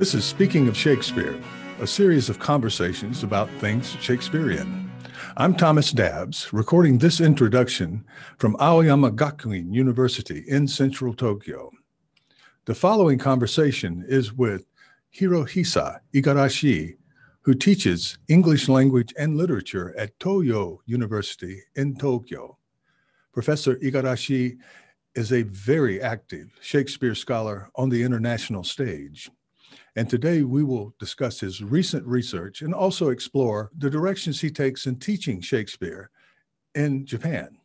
This is Speaking of Shakespeare, a series of conversations about things Shakespearean. I'm Thomas Dabbs, recording this introduction from Aoyama Gakuin University in central Tokyo. The following conversation is with Hirohisa Igarashi, who teaches English language and literature at Toyo University in Tokyo. Professor Igarashi is a very active Shakespeare scholar on the international stage. And today we will discuss his recent research and also explore the directions he takes in teaching Shakespeare in Japan.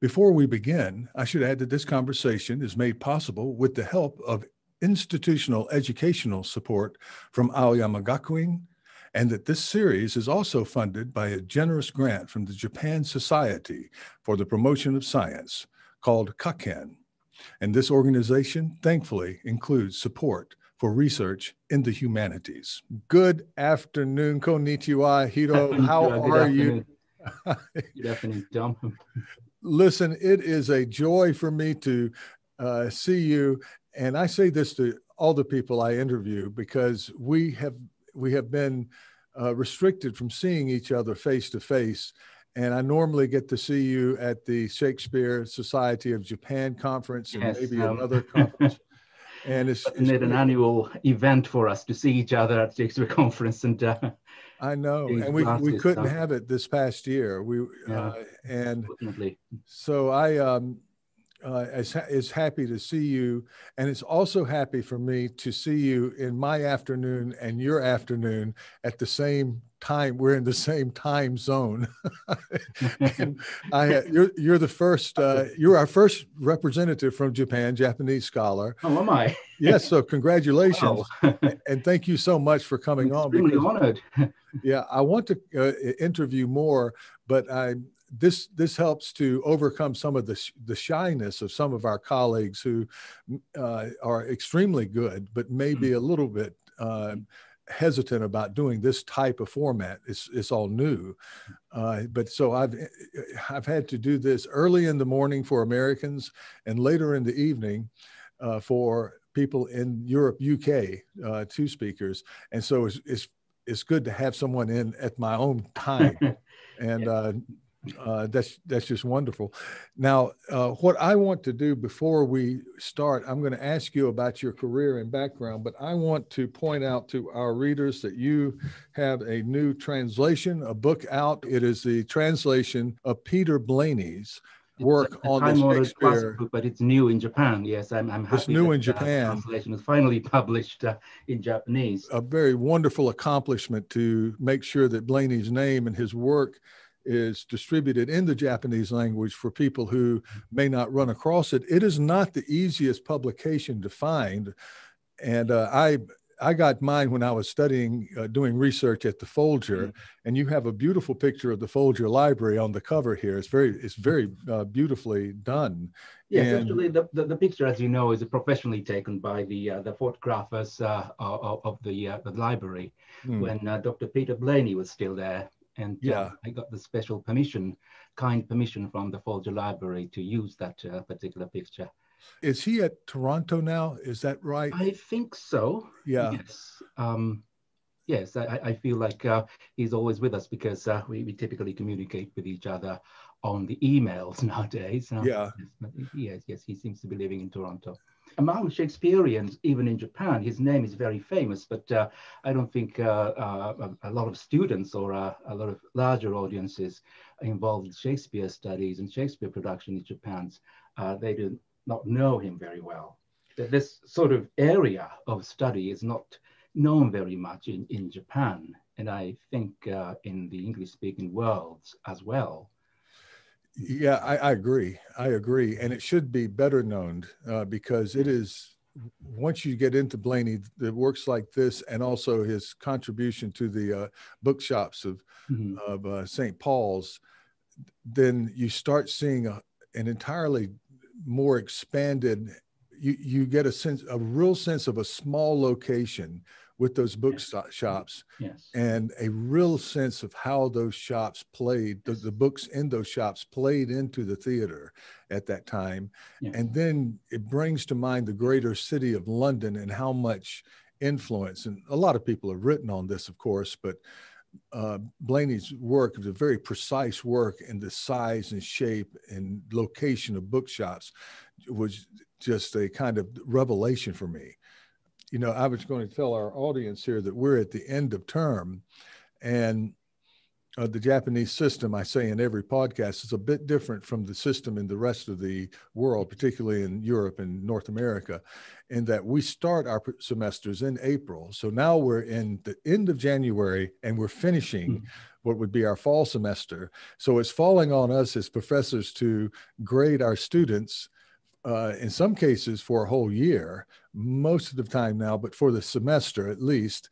Before we begin, I should add that this conversation is made possible with the help of institutional educational support from Aoyama Gakuin, and that this series is also funded by a generous grant from the Japan Society for the Promotion of Science called Kaken. And this organization thankfully includes support for research in the humanities. Good afternoon, Konnichiwa, Hiro. How are you? Good afternoon, Tom. Listen, it is a joy for me to uh, see you. And I say this to all the people I interview because we have we have been uh, restricted from seeing each other face to face. And I normally get to see you at the Shakespeare Society of Japan conference and Yes, maybe um, another conference. And it's, Isn't it an annual event for us to see each other at Shakespeare conference? And uh, I know, and we, we couldn't have it this past year. We Yeah. uh, and definitely, so I um, uh, is, ha- is happy to see you, and it's also happy for me to see you in my afternoon and your afternoon at the same time. We're in the same time zone. and I, you're you're the first. Uh, you're our first representative from Japan, Japanese scholar. oh, am I? Yes, so congratulations, Wow. and thank you so much for coming I'm on. because- honored. yeah, I want to uh, interview more, but I this this helps to overcome some of the sh- the shyness of some of our colleagues who uh, are extremely good, but maybe a little bit uh, hesitant about doing this type of format. It's it's all new, uh, but so I've I've had to do this early in the morning for Americans and later in the evening uh, for people in Europe, UK, uh, two speakers, and so it's, it's it's good to have someone in at my own time, and uh, uh, that's that's just wonderful. Now, uh, what I want to do before we start, I'm going to ask you about your career and background, but I want to point out to our readers that you have a new translation, a book out. It is the translation of Peter Blayney's work It's a on the time-honored classic Shakespeare. book, but it's new in Japan. Yes, I'm, I'm happy. It's new in Japan. translation is finally published uh, in Japanese. a very wonderful accomplishment to make sure that Blayney's name and his work is distributed in the Japanese language for people who may not run across it. It is not the easiest publication to find, and uh, I I got mine when I was studying uh, doing research at the Folger, Mhm. and you have a beautiful picture of the Folger Library on the cover here. It's very it's very uh, beautifully done. Yes, And- actually, the, the, the picture, as you know, is professionally taken by the uh, the photographers uh, of, of the uh, the library Hmm. when uh, Dr. Peter Blayney was still there, and uh, Yeah. I got the special permission, kind permission from the Folger Library to use that uh, particular picture. Is he at Toronto now? Is that right? I think so. yeah. Yes. Um, yes, I, I- feel like uh, he's always with us because uh, we, we typically communicate with each other on the emails nowadays. Uh, Yeah. Yes, yes, he seems to be living in Toronto. Among Shakespeareans, even in Japan, his name is very famous, but uh, I don't think uh, uh, a lot of students or uh, a lot of larger audiences involved in Shakespeare studies and Shakespeare production in Japan, uh, they do not know him very well. This sort of area of study is not known very much in, in Japan, and I think uh, in the English-speaking worlds as well. Yeah, I, I agree. I agree, and it should be better known uh, because it is. Once you get into Blayney, the works like this, and also his contribution to the uh, bookshops of Mhm. of uh, St. Paul's, then you start seeing a, an entirely more expanded. You you get a sense, a real sense of a small location with those bookshops Yes. and a real sense of how those shops played the, the books in those shops played into the theater at that time Yes. and then it brings to mind the greater city of london and how much influence, and a lot of people have written on this, of course, but uh, Blayney's work was a very precise work in the size and shape and location of bookshops was just a kind of revelation for me. You know, I was going to tell our audience here that we're at the end of term and uh, the Japanese system, I say in every podcast, is a bit different from the system in the rest of the world, particularly in Europe and North America, in that we start our semesters in April. So now we're in the end of January and we're finishing mm-hmm. what would be our fall semester. So it's falling on us as professors to grade our students. Uh, in some cases for a whole year, most of the time now, but for the semester at least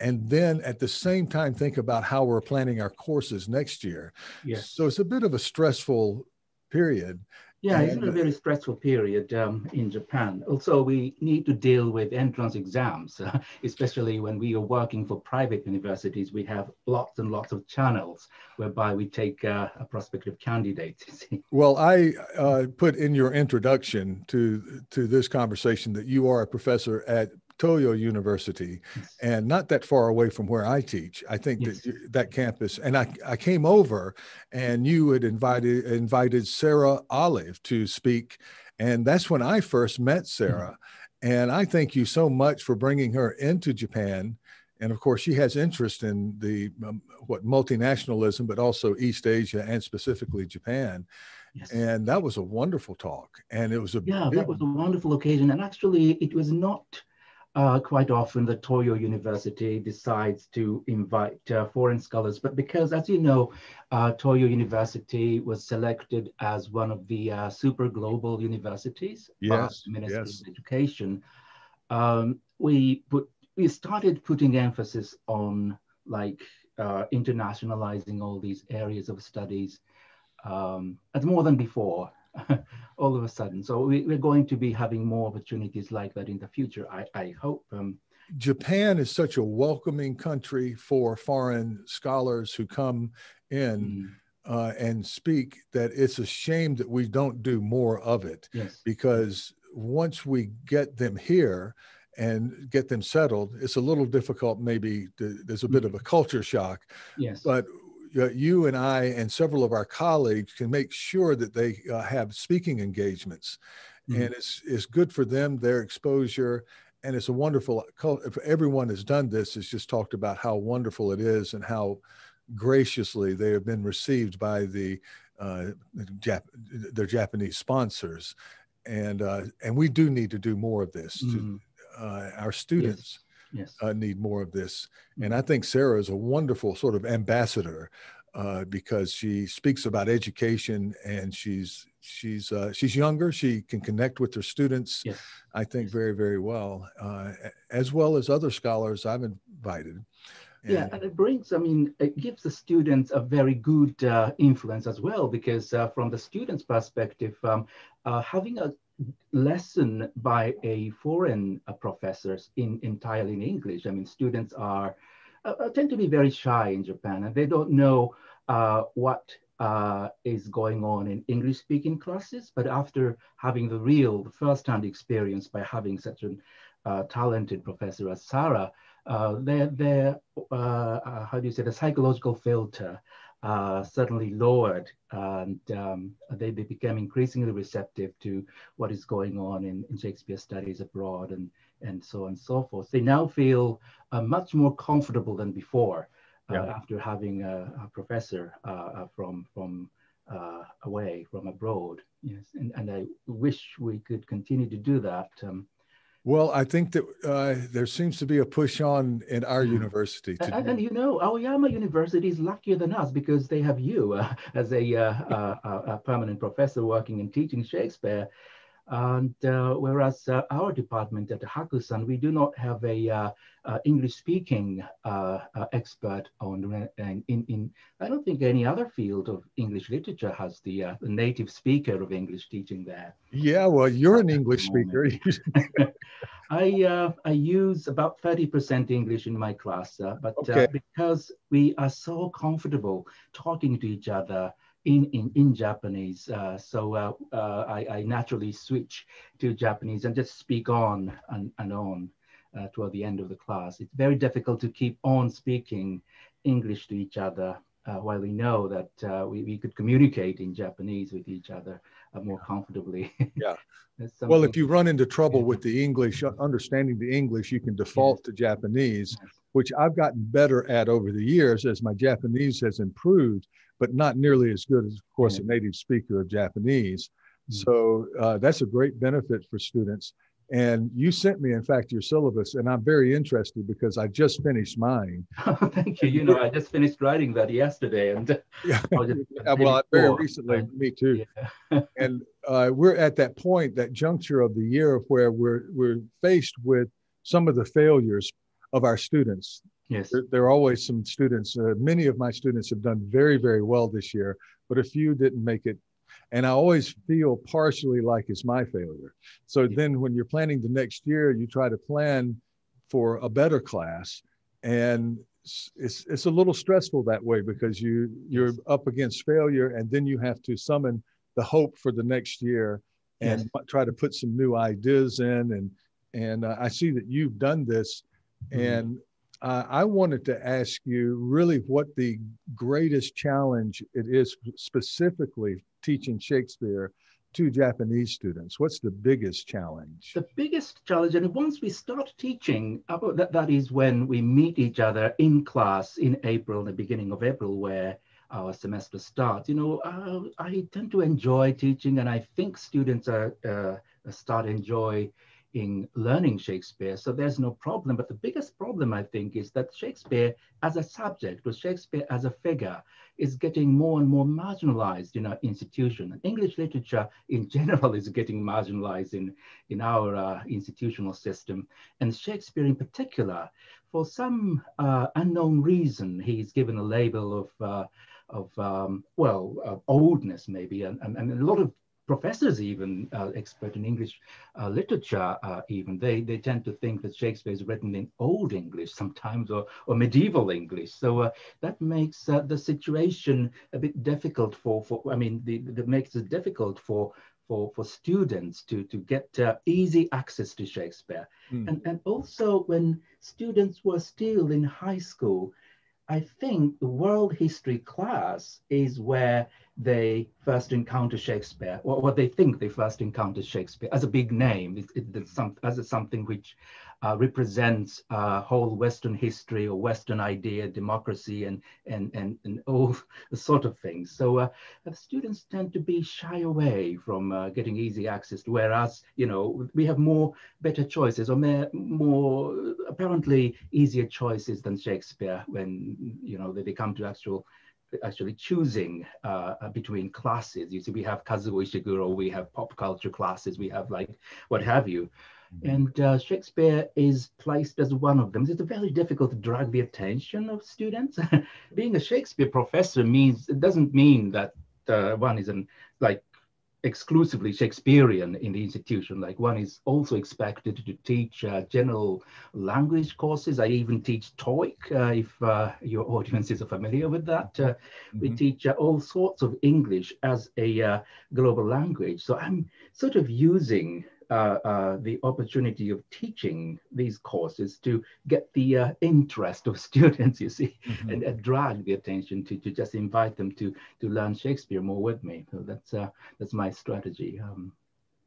and then at the same time think about how we're planning our courses next year. Yes. So it's a bit of a stressful period. Yeah, and, it's a very stressful period um, in Japan. Also, we need to deal with entrance exams, uh, especially when we are working for private universities. We have lots and lots of channels whereby we take uh, a prospective candidate. well, I uh, put in your introduction to to this conversation that you are a professor at Toyo University, and not that far away from where I teach. I think yes. that that campus, and I, I came over, and you had invited invited Sarah Olive to speak, and that's when I first met Sarah. Mm-hmm. And I thank you so much for bringing her into Japan. And of course, she has interest in the um, what multinationalism, but also East Asia and specifically Japan. Yes. And that was a wonderful talk. And it was a yeah, big... that was a wonderful occasion. And actually, it was not uh, quite often the Toyo University decides to invite uh, foreign scholars, but because, as you know, uh, Toyo University was selected as one of the uh, super global universities yes, by the Ministry yes. of Education, um, we put we started putting emphasis on like uh, internationalizing all these areas of studies um, as more than before. all of a sudden. So we, are going to be having more opportunities like that in the future, I, I hope. Um, Japan is such a welcoming country for foreign scholars who come in. Mm. Uh, and speak that it's a shame that we don't do more of it yes. because once we get them here and get them settled it's a little difficult maybe to, there's a bit of a culture shock yes but you and I and several of our colleagues can make sure that they uh, have speaking engagements. Mm-hmm. And it's, it's good for them, their exposure. And it's a wonderful, if everyone has done this, it's just talked about how wonderful it is and how graciously they have been received by the uh, Jap- their Japanese sponsors. And, uh, and we do need to do more of this. Mm-hmm. To, uh, our students. Yes uh, need more of this. And I think Sarah is a wonderful sort of ambassador uh, because she speaks about education and she's she's uh, she's younger. She can connect with her students. Yes. I think very very well, uh, as well as other scholars I've invited. And yeah, and it brings, I mean, it gives the students a very good uh, influence as well, because uh, from the students' perspective, um, uh, having a lesson by a foreign uh, professors in entirely in English. I mean, students are uh, uh, tend to be very shy in Japan, and they don't know uh, what uh, is going on in English speaking classes. But after having the real, the first-hand experience by having such a uh, talented professor as Sarah, their their how do you say the psychological filter uh, certainly lowered and um, they, they became increasingly receptive to what is going on in, in Shakespeare studies abroad and, and so on and so forth. They now feel uh, much more comfortable than before uh, yeah. after having a, a professor uh, uh, from, from away, from abroad. Yes, and, and I wish we could continue to do that. Um, well, I think that uh, there seems to be a push on in our mm. university. To and, and, you know, Aoyama University is luckier than us because they have you uh, as a, uh, uh a, permanent professor working and teaching Shakespeare. And uh, whereas uh, our department at Hakusan, we do not have a uh, uh, English-speaking uh, uh, expert on in, in, I don't think any other field of English literature has the, the native speaker of English teaching there. Yeah, well, you're an English speaker. I I use about 30% English in my class, but okay. because we are so comfortable talking to each other, in, in, in Japanese. Uh, so uh, uh, I, I, naturally switch to Japanese and just speak on and, and on. uh, toward the end of the class. It's very difficult to keep on speaking English to each other uh, while we know that uh, we, we could communicate in Japanese with each other more comfortably. yeah. well, if you run into trouble with the English, uh, understanding the English, you can default to Japanese, yes. which I've gotten better at over the years as my Japanese has improved, but not nearly as good as, of course, yeah. a native speaker of Japanese. Mm-hmm. So uh, that's a great benefit for students. And you sent me, in fact, your syllabus, and I'm very interested because I just finished mine. Oh, thank you. You know, I just finished writing that yesterday, and yeah, well, very recently, me too. Yeah. and uh, we're at that point, that juncture of the year where we're we're faced with some of the failures of our students. Yes, there, there are always some students. Uh, many of my students have done very, very well this year, but a few didn't make it and I always feel partially like it's my failure. So then when you're planning the next year, you try to plan for a better class. And it's, it's a little stressful that way because you, you're up against failure and then you have to summon the hope for the next year and yes. try to put some new ideas in. And, and uh, I see that you've done this. Mm-hmm. And uh, I wanted to ask you really what the greatest challenge it is specifically teaching Shakespeare to Japanese students? What's the biggest challenge? The biggest challenge, and once we start teaching, uh, that, that is when we meet each other in class in April, the beginning of April, where our semester starts. You know, uh, I tend to enjoy teaching, and I think students are uh, start enjoy in learning Shakespeare, so there's no problem. But the biggest problem, I think, is that Shakespeare as a subject or Shakespeare as a figure is getting more and more marginalized in our institution. And English literature in general is getting marginalized in, in our uh, institutional system. And Shakespeare in particular, for some uh, unknown reason, he's given a label of uh, of um, well, uh, oldness maybe, and, and, and, a lot of professors even uh, expert in English uh, literature uh, even they they tend to think that Shakespeare is written in old English sometimes or, or medieval English so uh, that makes uh, the situation a bit difficult for for I mean the, that makes it difficult for for, for students to, to get uh, easy access to Shakespeare. Mm. And, and also when students were still in high school, I think the world history class is where they first encounter Shakespeare, or what they think they first encounter Shakespeare as a big name, it, it, some, as a, something which uh, represents uh, whole Western history or Western idea, democracy, and and and, and all sort of things. So uh, students tend to be shy away from uh, getting easy access whereas you know we have more better choices or more, more apparently easier choices than Shakespeare when you know they, they come to actual actually choosing uh, between classes. You see, we have Kazuo Ishiguro, we have pop culture classes, we have like what have you. Mm-hmm. And uh, Shakespeare is placed as one of them. It's very difficult to drag the attention of students. Being a Shakespeare professor means, it doesn't mean that uh, one is an, like exclusively Shakespearean in the institution. Like one is also expected to teach uh, general language courses. I even teach TOEIC, uh, if uh, your audiences are familiar with that. Uh, mm-hmm. We teach uh, all sorts of English as a uh, global language. So I'm sort of using uh, uh, the opportunity of teaching these courses to get the uh, interest of students, you see, mm-hmm. and, and, drag the attention to, to just invite them to to learn Shakespeare more with me. So that's uh, that's my strategy. Um,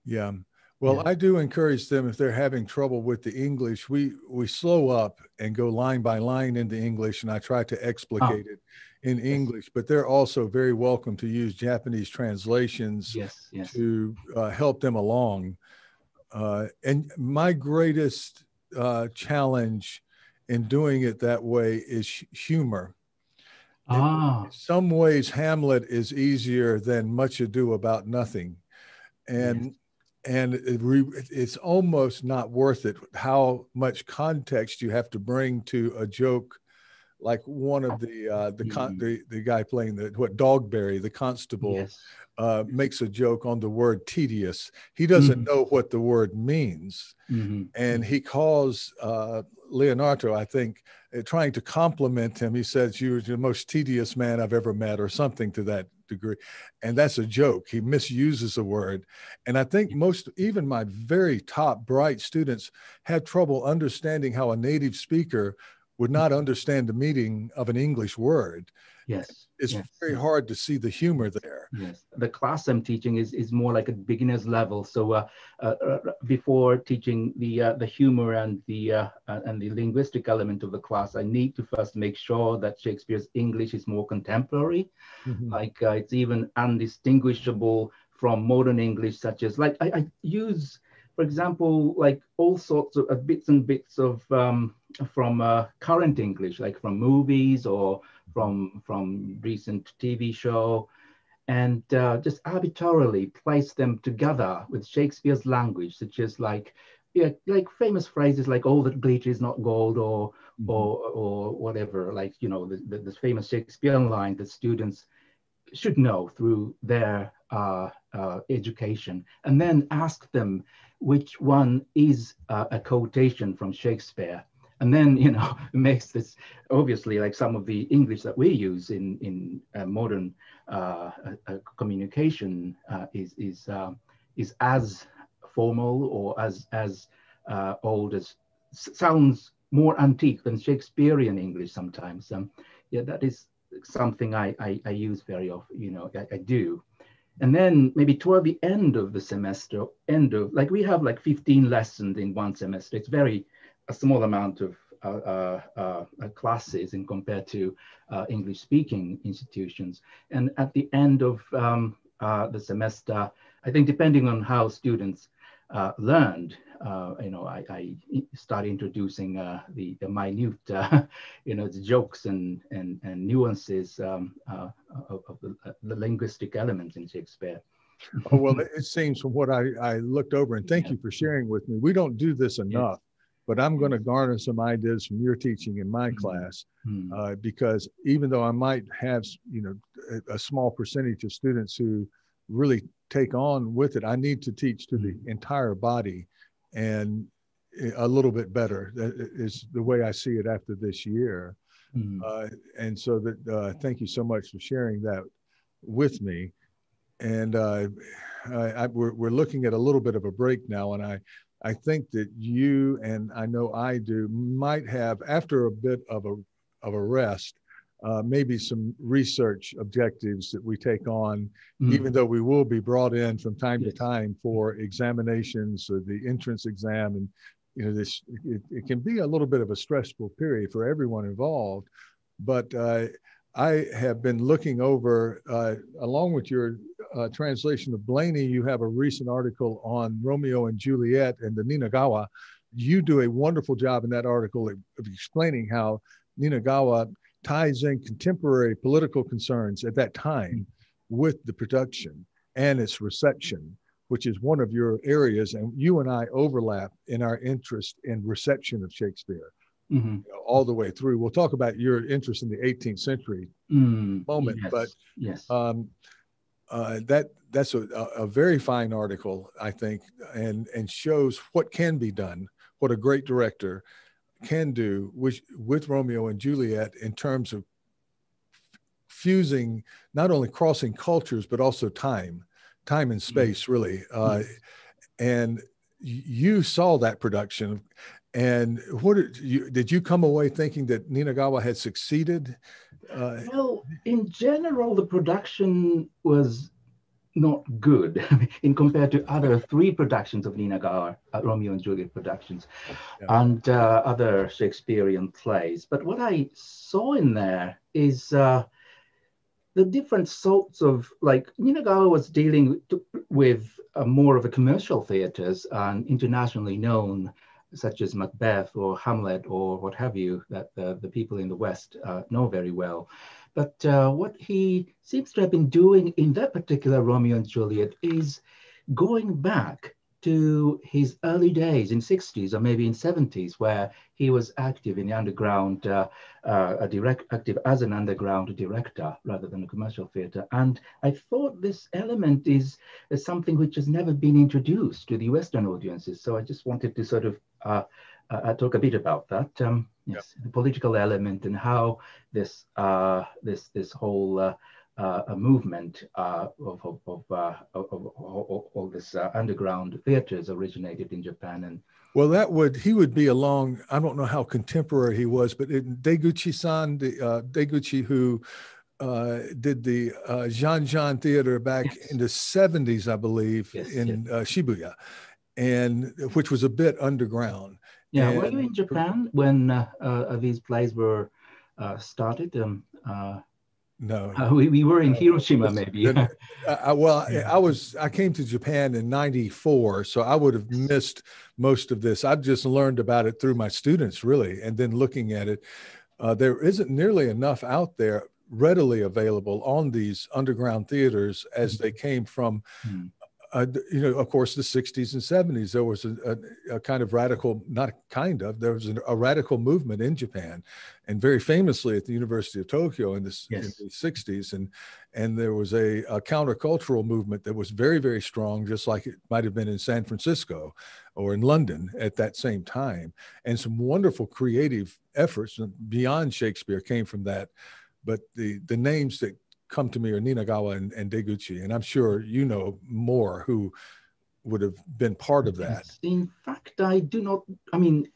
yeah. Well, yeah. I do encourage them if they're having trouble with the English, we we slow up and go line by line into English, and I try to explicate oh. it in English. But they're also very welcome to use Japanese translations yes, yes. to uh, help them along. Uh, and my greatest uh, challenge in doing it that way is humor. Ah. In some ways, Hamlet is easier than Much Ado About Nothing, and yes. and it re, it's almost not worth it how much context you have to bring to a joke like one of the uh, the, con- mm-hmm. the the guy playing the what Dogberry, the constable, yes. uh, makes a joke on the word tedious. He doesn't mm-hmm. know what the word means, mm-hmm. and he calls uh, Leonato, I think, uh, trying to compliment him. He says, "You're the most tedious man I've ever met," or something to that degree, and that's a joke. He misuses a word, and I think most, even my very top bright students, have trouble understanding how a native speaker would not understand the meaning of an English word. Yes. It's yes. very hard to see the humor there. Yes. The class I'm teaching is, is more like a beginner's level. So uh, uh, uh before teaching the uh, the humor and the uh, uh, and the linguistic element of the class, I need to first make sure that Shakespeare's English is more contemporary. Mm-hmm. Like it's even undistinguishable from modern English, such as like I, I use for example, like all sorts of bits and bits of um, from uh, current English, like from movies or from from recent TV show, and uh, just arbitrarily place them together with Shakespeare's language, such as like yeah, like famous phrases like "all that glitters is not gold" or mm-hmm. or or whatever, like you know the, the, the famous Shakespearean line that students should know through their uh, uh, education, and then ask them which one is uh, a quotation from Shakespeare. And then, you know, makes this obviously like some of the English that we use in, in uh, modern uh, uh communication uh, is, is, um, is as formal or as, as uh, old as sounds more antique than Shakespearean English sometimes. Um, yeah, that is something I, I, I use very often, you know, I, I do. And then maybe toward the end of the semester, end of like we have like 15 lessons in one semester. It's very a small amount of uh, uh, uh, classes in compared to uh, English speaking institutions. And at the end of um, uh, the semester, I think depending on how students uh, learned, uh, you know, I, I started introducing uh, the, the minute, uh, you know, the jokes and, and, and nuances um, uh, of, of the, the, linguistic elements in Shakespeare. oh, well, it seems from what I, I looked over, and thank yeah. you for sharing with me. We don't do this enough, yes. But I'm going to garner some ideas from your teaching in my mm-hmm. class mm-hmm. because even though I might have, you know, a, a small percentage of students who really take on with it. I need to teach to the mm-hmm. entire body and a little bit better that is the way I see it after this year. Mm-hmm. Uh, and so that uh, thank you so much for sharing that with me. And uh, I, I, we're, we're looking at a little bit of a break now, and I I think that you and I know I do might have after a bit of a of a rest uh, maybe some research objectives that we take on, mm. even though we will be brought in from time yes. to time for examinations or the entrance exam. And, you know, this, it, it, can be a little bit of a stressful period for everyone involved. But uh, I have been looking over, uh, along with your uh, translation of Blayney, you have a recent article on Romeo and Juliet and the Ninagawa. You do a wonderful job in that article of, of explaining how Ninagawa ties in contemporary political concerns at that time with the production and its reception, which is one of your areas. And you and I overlap in our interest in reception of Shakespeare. Mm-hmm. You know, all the way through. We'll talk about your interest in the 18th century mm, moment, yes, but yes. Um, uh, that that's a, a, very fine article, I think, and and shows what can be done. What a great director can do with, with Romeo and Juliet in terms of fusing not only crossing cultures but also time, time and mm-hmm. space, really. Uh, and you saw that production, and what did you, did you come away thinking that Ninagawa had succeeded? Uh, well, in general, the production was not good in compared to other three productions of Ninagawa, uh, Romeo and Juliet productions, yeah. and uh, other Shakespearean plays. But what I saw in there is uh, the different sorts of like Ninagawa was dealing with uh, more of a commercial theaters and internationally known, such as Macbeth or Hamlet or what have you, that the, the people in the West uh, know very well. But uh, what he seems to have been doing in that particular Romeo and Juliet is going back to his early days in 60s or maybe in 70s, where he was active in the underground, uh, uh, direct active as an underground director rather than a commercial theater. And I thought this element is, is something which has never been introduced to the Western audiences. So I just wanted to sort of uh, uh talk a bit about that. Um, yes, the political element and how this uh, this this whole uh, uh, a movement uh, of, of, of, uh, of, of this uh, underground theaters originated in Japan. And well, that would he would be along. I don't know how contemporary he was, but in Deguchi-san, the uh, Deguchi who uh, did the uh, Jean Jean Theater back yes. in the '70s, I believe, yes, in yes. Shibuya, and which was a bit underground. Yeah, and, were you in Japan when these plays were started? Um, no, uh, we, we were in Hiroshima, maybe. uh, well, yeah. I, I was I came to Japan in '94, so I would have missed most of this. I've just learned about it through my students, really, and then looking at it. Uh, there isn't nearly enough out there readily available on these underground theaters as mm-hmm. they came from mm uh, you know, of course, the 60s and 70s, there was a, a, a kind of radical, not kind of, there was a, a, radical movement in Japan, and very famously at the University of Tokyo in, this, yes. in the 60s. And, and there was a, a countercultural movement that was very, very strong, just like it might have been in San Francisco or in London at that same time. And some wonderful creative efforts beyond Shakespeare came from that. But the, the names that come to me are Ninagawa and, and Deguchi, and I'm sure you know more who would have been part of that. In fact, I do not. I mean,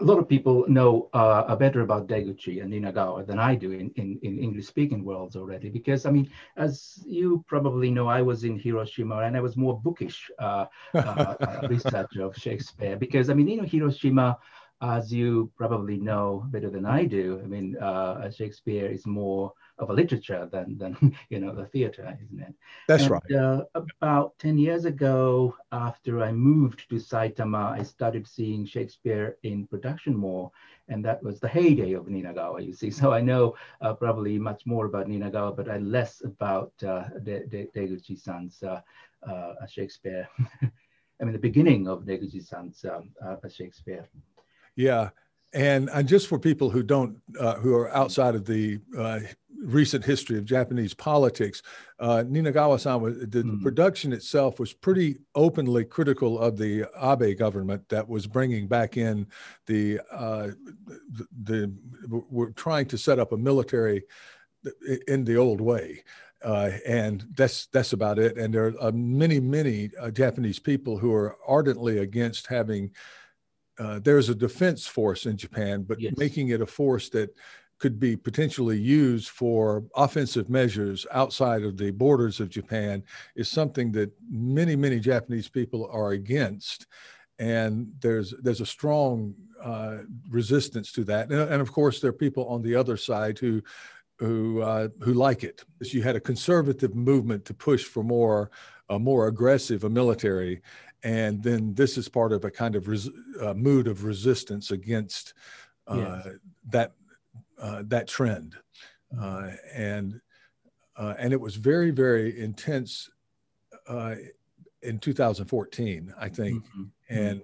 a lot of people know uh, better about Deguchi and Ninagawa than I do in, in, in English-speaking worlds already. Because I mean, as you probably know, I was in Hiroshima and I was more bookish uh, uh, researcher of Shakespeare. Because I mean, you know, Hiroshima as you probably know better than I do, I mean, uh, Shakespeare is more of a literature than, than you know, the theater, isn't it? That's and, right. Uh, about 10 years ago, after I moved to Saitama, I started seeing Shakespeare in production more. And that was the heyday of Ninagawa, you see. So I know uh, probably much more about Ninagawa, but I less about uh, De- De- Deguchi-san's uh, uh, Shakespeare. I mean, the beginning of Deguchi-san's um, uh, Shakespeare. Yeah, and and just for people who don't uh, who are outside of the uh, recent history of Japanese politics, uh, Ninagawa-san was the mm. production itself was pretty openly critical of the Abe government that was bringing back in the uh, the, the we're trying to set up a military in the old way. Uh, and that's that's about it. And there are uh, many, many uh, Japanese people who are ardently against having uh, there's a defense force in Japan, but yes. making it a force that could be potentially used for offensive measures outside of the borders of Japan is something that many, many Japanese people are against. And there's there's a strong uh, resistance to that, and, and, of course there are people on the other side who who uh, who like it. You had a conservative movement to push for more a more aggressive a military, and then this is part of a kind of res- uh, mood of resistance against uh, yes. that uh, that trend, uh, and uh, and it was very very intense uh, in 2014, I think, mm-hmm. and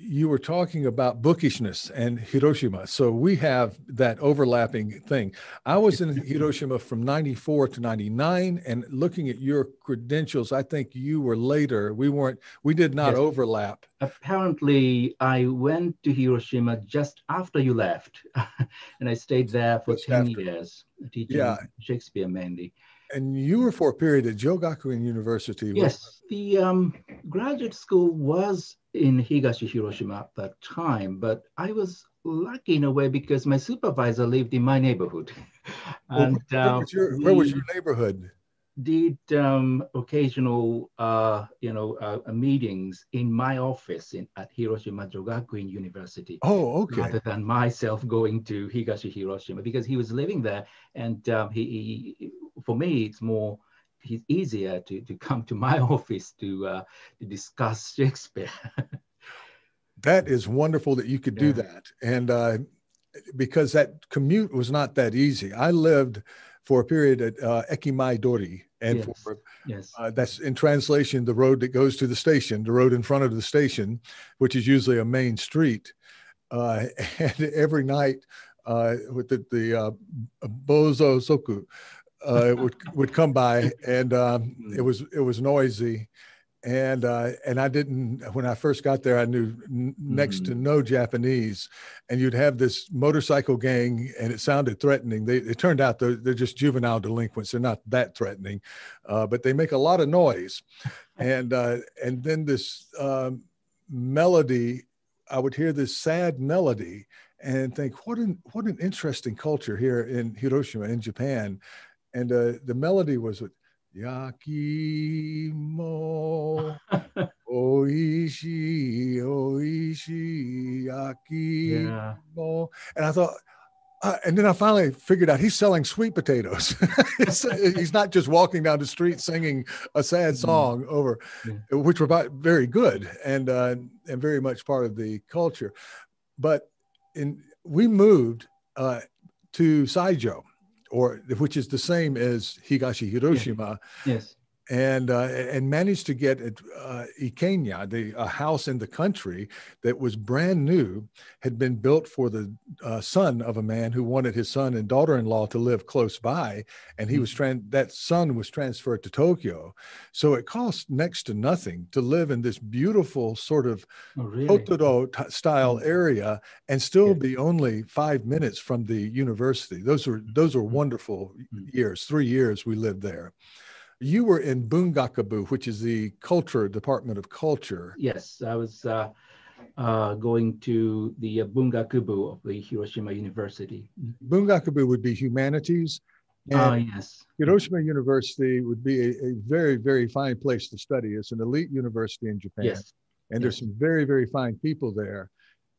you were talking about bookishness and Hiroshima. So we have that overlapping thing. I was in Hiroshima from 94 to 99 and looking at your credentials, I think you were later. We weren't, we did not yes. overlap. Apparently, I went to Hiroshima just after you left and I stayed there for just 10 after. years teaching yeah. Shakespeare mainly and you were for a period at Jogakuin University. Yes, the um, graduate school was in Higashi Hiroshima at that time, but I was lucky in a way because my supervisor lived in my neighborhood. and where, was your, where was your neighborhood? Did um, occasional, uh, you know, uh, meetings in my office in, at Hiroshima Jogakuin University. Oh, okay. Rather than myself going to Higashi Hiroshima because he was living there, and um, he, he, for me, it's more it's easier to, to come to my office to, uh, to discuss Shakespeare. that is wonderful that you could yeah. do that. And uh, because that commute was not that easy. I lived for a period at uh, Ekimae Dori and yes. for yes, uh, that's in translation the road that goes to the station, the road in front of the station, which is usually a main street. Uh, and every night, uh, with the, the uh, bosozoku uh, it would would come by, and um, it was it was noisy, and uh, and I didn't when I first got there I knew n- next mm-hmm. to no Japanese, and you'd have this motorcycle gang and it sounded threatening. They it turned out they're, they're just juvenile delinquents. They're not that threatening, uh, but they make a lot of noise, and uh, and then this um, melody, I would hear this sad melody and think what an what an interesting culture here in Hiroshima in Japan, and uh, the melody was Yakimo Oishi Oishi Yakimo. And I thought, uh, and then I finally figured out he's selling sweet potatoes. he's not just walking down the street singing a sad mm-hmm. song over, yeah. which were very good and uh, and very much part of the culture. But in we moved uh, to Saijo, or which is the same as Higashi Hiroshima. Yes and uh, and managed to get uh, Ikkenya, the a house in the country that was brand new, had been built for the uh, son of a man who wanted his son and daughter-in-law to live close by, and he mm-hmm. was trying. That son was transferred to Tokyo, so it cost next to nothing to live in this beautiful sort of oh, really? Totoro style mm-hmm. area and still yeah. be only five minutes from the university. Those were those were mm-hmm. wonderful mm-hmm. years. Three years we lived there. You were in Bungakubu, which is the culture department of culture. Yes, I was uh, uh, going to the uh, Bungakubu of the Hiroshima University. Bungakubu would be humanities. Ah, yes. Hiroshima University would be a, a, very, very fine place to study. It's an elite university in Japan. Yes. And yes. there's some very, very fine people there.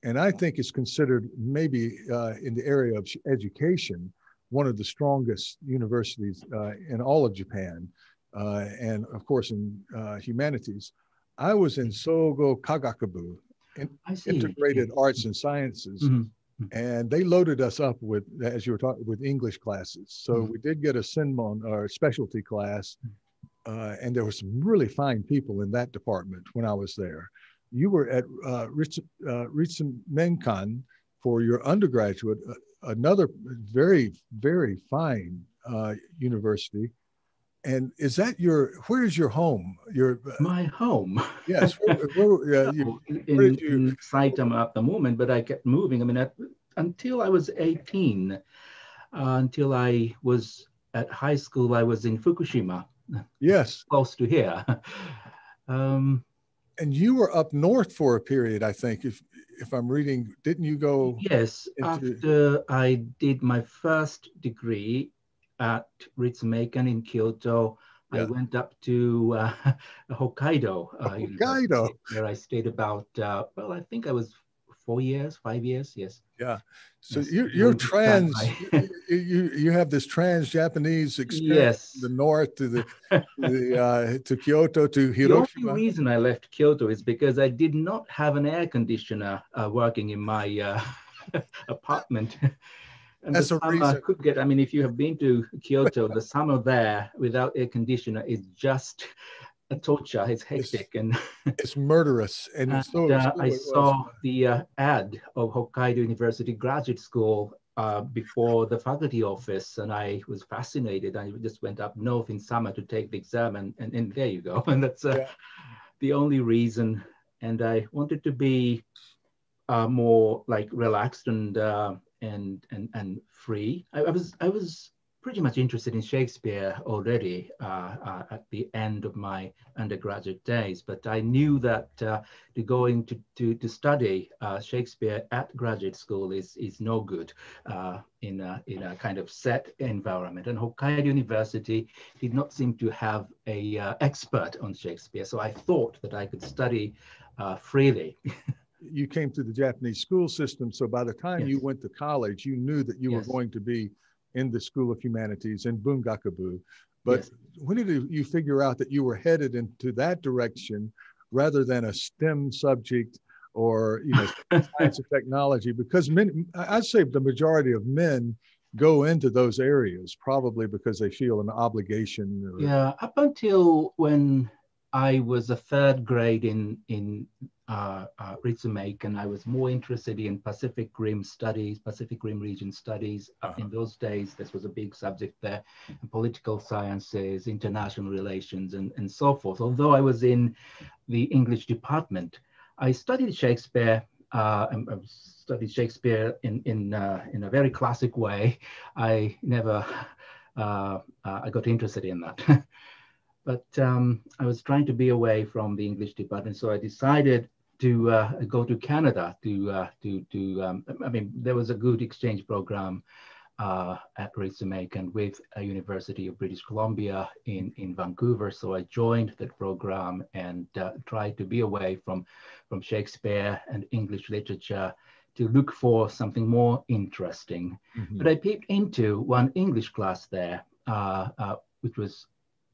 And I think it's considered maybe uh, in the area of education, one of the strongest universities uh, in all of Japan. Uh, and of course in uh, humanities. I was in Sogo Kagakubu, in, integrated arts and sciences. Mm-hmm. mm-hmm. And they loaded us up with, as you were talking, with English classes. So mm-hmm. we did get a Senmon or specialty class, uh, and there were some really fine people in that department when I was there. You were at uh, Rich, uh, Menkan for your undergraduate, uh, another very, very fine uh, university and is that your where is your home? Your uh, my home. Yes where, where, you, in, where you... in saitama at the moment but i kept moving. I mean at, until i was 18 uh, until i was at high school i was in fukushima. Yes. Close to here. Um, and you were up north for a period i think if if i'm reading. Didn't you go yes into... after i did my first degree at Ritsumeikan in Kyoto. Yeah. I went up to uh, Hokkaido, uh, Hokkaido, where I stayed about uh, well, I think I was four years, five years, yes. Yeah. So yes. you're, you're trans. you you have this trans Japanese experience. Yes. The north to the, the uh, to Kyoto to Hiroshima. The only reason I left Kyoto is because I did not have an air conditioner uh, working in my uh, apartment. And As the summer could get, I mean, if you have been to Kyoto, the summer there without air conditioner is just a torture. It's hectic it's, and it's murderous. And, and so, uh, I saw the uh, ad of Hokkaido University Graduate School uh, before the faculty office, and I was fascinated. I just went up north in summer to take the exam, and, and, and there you go. And that's uh, yeah. the only reason. And I wanted to be uh, more like relaxed and uh, and and and free. I, I, was I was pretty much interested in Shakespeare already uh, uh, at the end of my undergraduate days, but I knew that uh, going to to, to study uh, Shakespeare at graduate school is is no good uh, in a in a kind of set environment. And Hokkaido University did not seem to have a uh, expert on Shakespeare, so I thought that I could study freely. you came through the Japanese school system. So by the time yes. you went to college, you knew that you yes. were going to be in the School of Humanities in Bungakubu. But yes. when did you figure out that you were headed into that direction rather than a STEM subject or you know science and technology? Because men, I'd say the majority of men go into those areas, probably because they feel an obligation. Or... Yeah, up until when I was a third grade in in uh, uh, Ritsumeikan, I was more interested in Pacific Rim studies, Pacific Rim region studies. Uh, uh-huh. In those days, this was a big subject there, political sciences, international relations, and, and so forth. Although I was in the English department, I studied Shakespeare uh, and, studied Shakespeare in in uh, in a very classic way. I never uh, uh I got interested in that. but um, I was trying to be away from the English department, so I decided to uh, go to Canada to uh, to to. Um, I mean, there was a good exchange program uh, at Ritsumeikan with a University of British Columbia in in Vancouver. So I joined that program and uh, tried to be away from from Shakespeare and English literature to look for something more interesting. Mm-hmm. But I peeped into one English class there, uh, uh, which was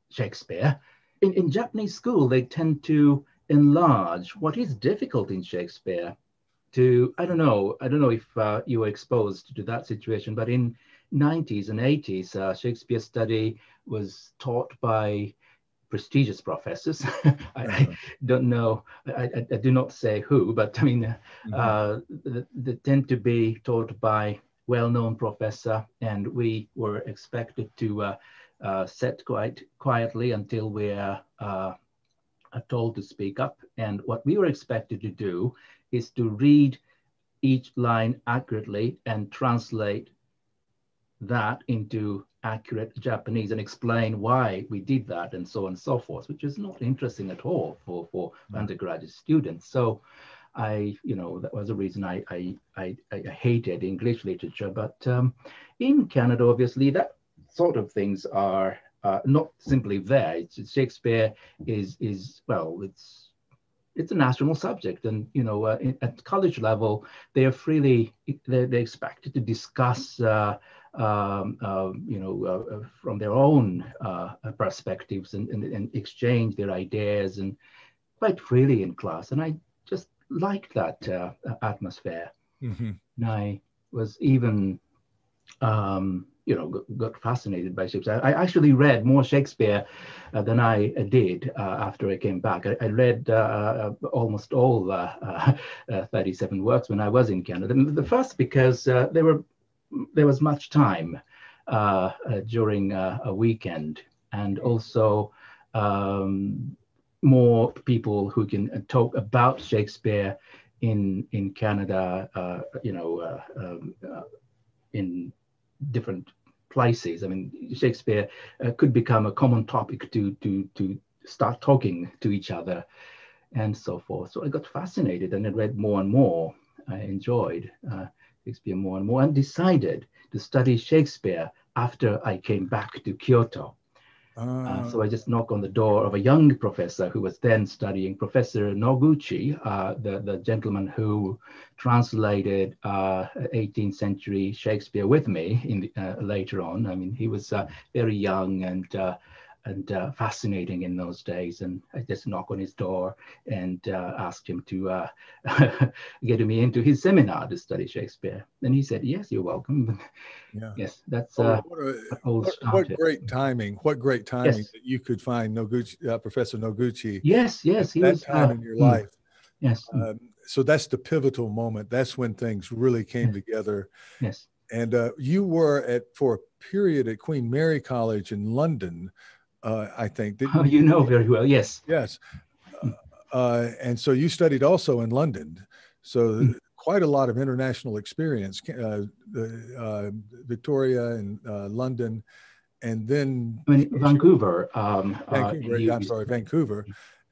Shakespeare. In, in Japanese school, they tend to enlarge what is difficult in Shakespeare to, I don't know, I don't know if uh, you were exposed to that situation, but in 90s and 80s, uh, Shakespeare study was taught by prestigious professors. I, I, uh-huh. don't know, I, I, do not say who, but I mean, mm-hmm. uh, they, they tend to be taught by well-known professor, and we were expected to uh, uh, sit quite quietly until we're uh, told to speak up. And what we were expected to do is to read each line accurately and translate that into accurate Japanese and explain why we did that and so on and so forth, which is not interesting at all for, for mm. undergraduate students. So I, you know, that was the reason I, I, I, I hated English literature. But um, in Canada, obviously, that sort of things are uh, not simply there. It's, Shakespeare is is well, it's it's a national subject, and you know, uh, at college level, they are freely they're, they're expected to discuss. Uh, um, uh, you know, uh, uh, from their own perspectives and, and, and, exchange their ideas and quite freely in class. And I just liked that atmosphere. Mm-hmm. And I was even um, you know, got fascinated by Shakespeare. I actually read more Shakespeare uh, than I uh, did uh, after I came back. I, I read uh, uh, almost all uh, 37 works when I was in Canada. The first because there were there was much time during a weekend, and also um, more people who can talk about Shakespeare in in Canada. you know, um, in different places. I mean, Shakespeare uh, could become a common topic to to to start talking to each other, and so forth. So I got fascinated and I read more and more. I enjoyed uh, Shakespeare more and more, and decided to study Shakespeare after I came back to Kyoto. Uh, so I just knock on the door of a young professor who was then studying, Professor Noguchi, uh, the, the gentleman who translated uh, 18th century Shakespeare with me in the, uh, later on. I mean, he was uh, very young and uh, and uh, fascinating in those days. And I just knocked on his door and uh, asked him to uh, get me into his seminar to study Shakespeare. And he said, "Yes, you're welcome." Yeah. yes, that's uh, what, a, what, what, great timing! What great timing yes. that you could find Noguchi, uh, Professor Noguchi. Yes, yes, he that was, time uh, in your life. Yes. Um, so that's the pivotal moment. That's when things really came yes. together. Yes. And you were at for a period at Queen Mary College in London uh, I think. Did, oh, you know very well. Yes. Yes. Uh, and so you studied also in London. So mm. quite a lot of international experience. Uh, uh Victoria and uh, London, and then I mean, Vancouver. Um, uh, Vancouver. I'm sorry, Vancouver.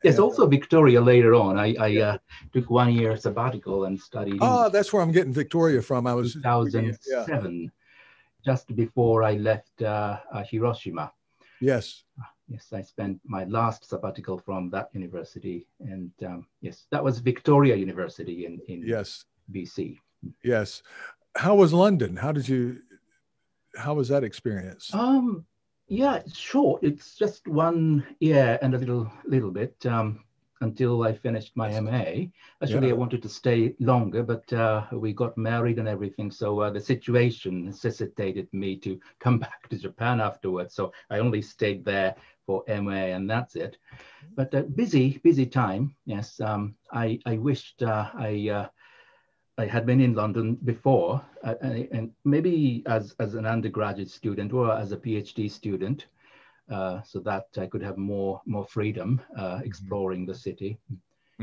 Yes, and, also Victoria later on. I, I yeah. took one year sabbatical and studied. Ah, that's where I'm getting Victoria from. I was 2007, yeah. just before I left Hiroshima. Yes. Yes, I spent my last sabbatical from that university, and um, yes, that was Victoria University in in yes BC. Yes, how was London? How did you? How was that experience? Um, yeah, short. It's just one year and a little little bit. Um, until I finished my MA. Actually, Yeah. I wanted to stay longer, but uh, we got married and everything. So uh, the situation necessitated me to come back to Japan afterwards. So I only stayed there for MA, and that's it. But uh, busy, busy time. Yes, um, I I wished uh, I. Uh, I had been in London before, uh, and maybe as, as an undergraduate student or as a PhD student, so that I could have more more freedom uh, exploring the city.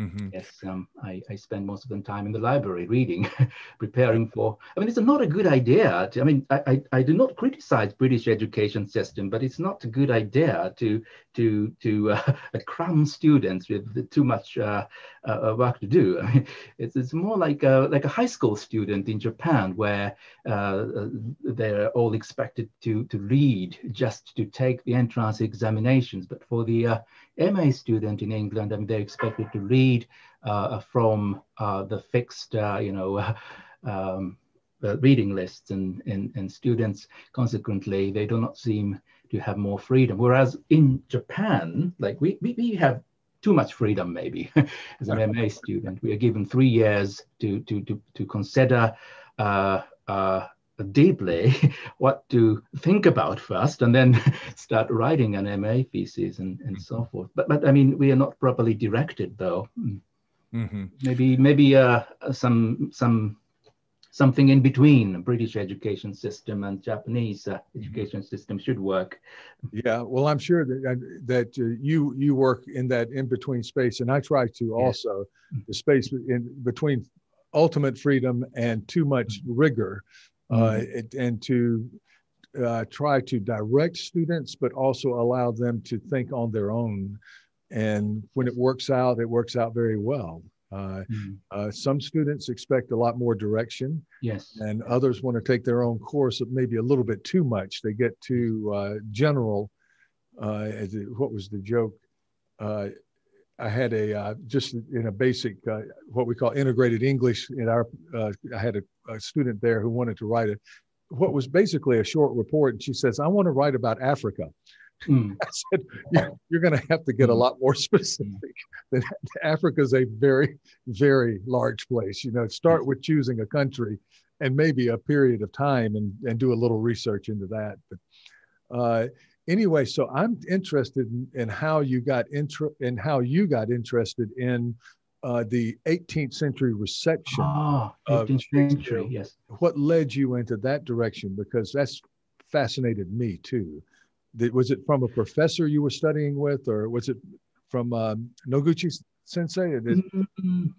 Mhm. Yes, um, I, I spend most of the time in the library reading, preparing for. I mean, it's not a good idea. To, I mean, I, I, I do not criticize British education system, but it's not a good idea to to to uh, cram students with too much uh, uh, work to do. I mean, it's, it's more like a, like a high school student in Japan where uh, they're all expected to to read just to take the entrance examinations. But for the uh, MA student in England, I mean, they're expected to read uh, from uh, the fixed, uh, you know, um, reading lists, and, and and students consequently they do not seem to have more freedom. Whereas in Japan, like we we, we have too much freedom maybe as an MA student. We are given three years to to to to consider. Uh, uh, deeply what to think about first and then start writing an MA thesis and, and so forth. But but I mean we are not properly directed though. Mm. Mhm. Maybe maybe uh, some some something in between British education system and Japanese uh, education system should work. Yeah, well, I'm sure that uh, that uh, you you work in that in between space, and I try to also the space in between ultimate freedom and too much rigor, uh, and to uh, try to direct students, but also allow them to think on their own. And when it works out, it works out very well. Uh, Mm. uh, some students expect a lot more direction, Yes. and others want to take their own course of maybe a little bit too much. They get too uh, general. Uh, what was the joke? I had a uh, just in a basic uh, what we call integrated English. In our, uh, I had a, a student there who wanted to write a what was basically a short report, and she says, "I want to write about Africa." Mm. I said, "You're, you're going to have to get a lot more specific. That Africa is a very, very large place. You know, start with choosing a country and maybe a period of time, and and do a little research into that. But uh, anyway, so I'm interested in, in how you got intro in how you got interested in uh, the 18th century reception. Ah, 18th century. Yes. What led you into that direction? Because that's fascinated me too. Was it from a professor you were studying with, or was it from um, Noguchi Sensei? Did, Mm,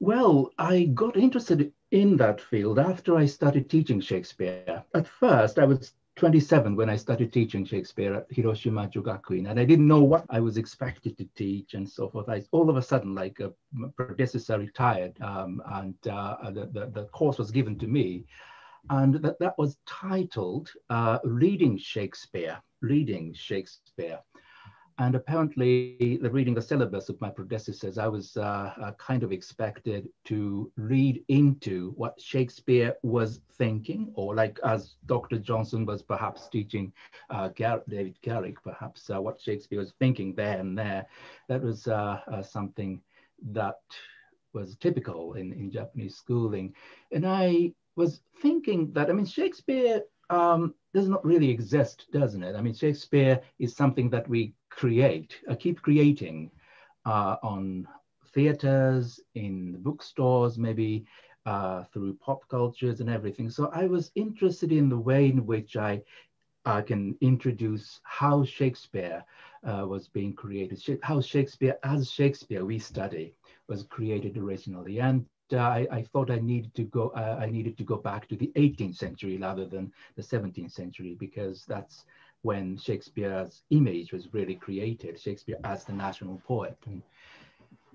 Well, I got interested in that field after I started teaching Shakespeare. At first, I was 27 when I started teaching Shakespeare at Hiroshima Jogakuin, and I didn't know what I was expected to teach and so forth. I all of a sudden, like a predecessor retired, um, and uh, the, the, the course was given to me, and that, that was titled uh, Reading Shakespeare, Reading Shakespeare. And apparently, the reading the syllabus of my predecessors, I was uh, uh, kind of expected to read into what Shakespeare was thinking, or like as Dr. Johnson was perhaps teaching uh, Gar- David Garrick, perhaps uh, what Shakespeare was thinking there and there. That was uh, uh, something that was typical in, in Japanese schooling. And I was thinking that, I mean, Shakespeare um, does not really exist, doesn't it? I mean, Shakespeare is something that we create, uh, keep creating uh, on theaters, in the bookstores, maybe uh, through pop cultures and everything. So I was interested in the way in which I, can introduce how Shakespeare uh, was being created, how Shakespeare, as Shakespeare we study, was created originally. And I, I thought I needed to go. Uh, I needed to go back to the 18th century rather than the 17th century because that's when Shakespeare's image was really created. Shakespeare as the national poet, and,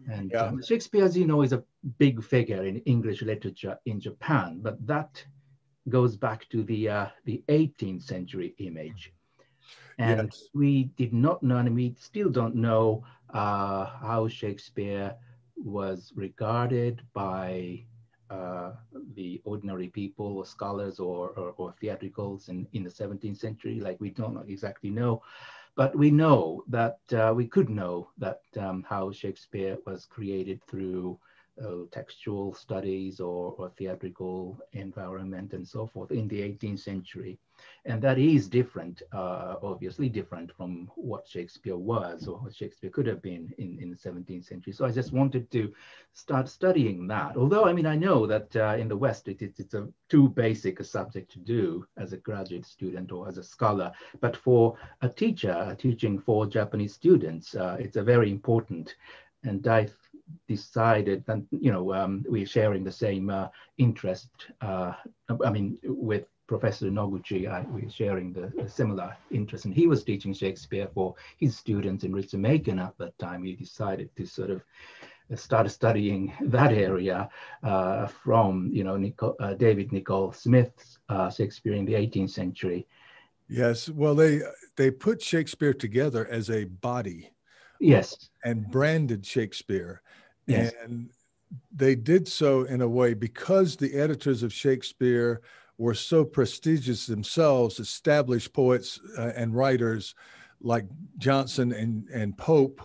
and Yeah. um, Shakespeare, as you know, is a big figure in English literature in Japan. But that goes back to the uh, the 18th century image, and Yes. we did not know, and we still don't know uh, how Shakespeare was regarded by uh, the ordinary people or scholars or, or, or theatricals in, in the 17th century. Like we don't exactly know. But we know that uh, we could know that um, how Shakespeare was created through uh, textual studies or, or, theatrical environment and so forth in the 18th century. And that is different, uh, obviously different from what Shakespeare was or what Shakespeare could have been in, in the 17th century. So I just wanted to start studying that. Although, I mean, I know that uh, in the West, it, it, it's a too basic a subject to do as a graduate student or as a scholar. But for a teacher teaching for Japanese students, uh, it's a very important and I decided that you know um, we're sharing the same uh, interest. Uh, I mean, with Professor Noguchi, I, we're sharing the, similar interest, and he was teaching Shakespeare for his students in Ritsumeikan at that time. He decided to sort of start studying that area uh, from you know Nico, uh, David Nicol Smith's uh, Shakespeare in the 18th century. Yes, well, they they put Shakespeare together as a body Yes. And branded Shakespeare. Yes. And they did so in a way because the editors of Shakespeare were so prestigious themselves, established poets uh, and writers like Johnson and, and Pope.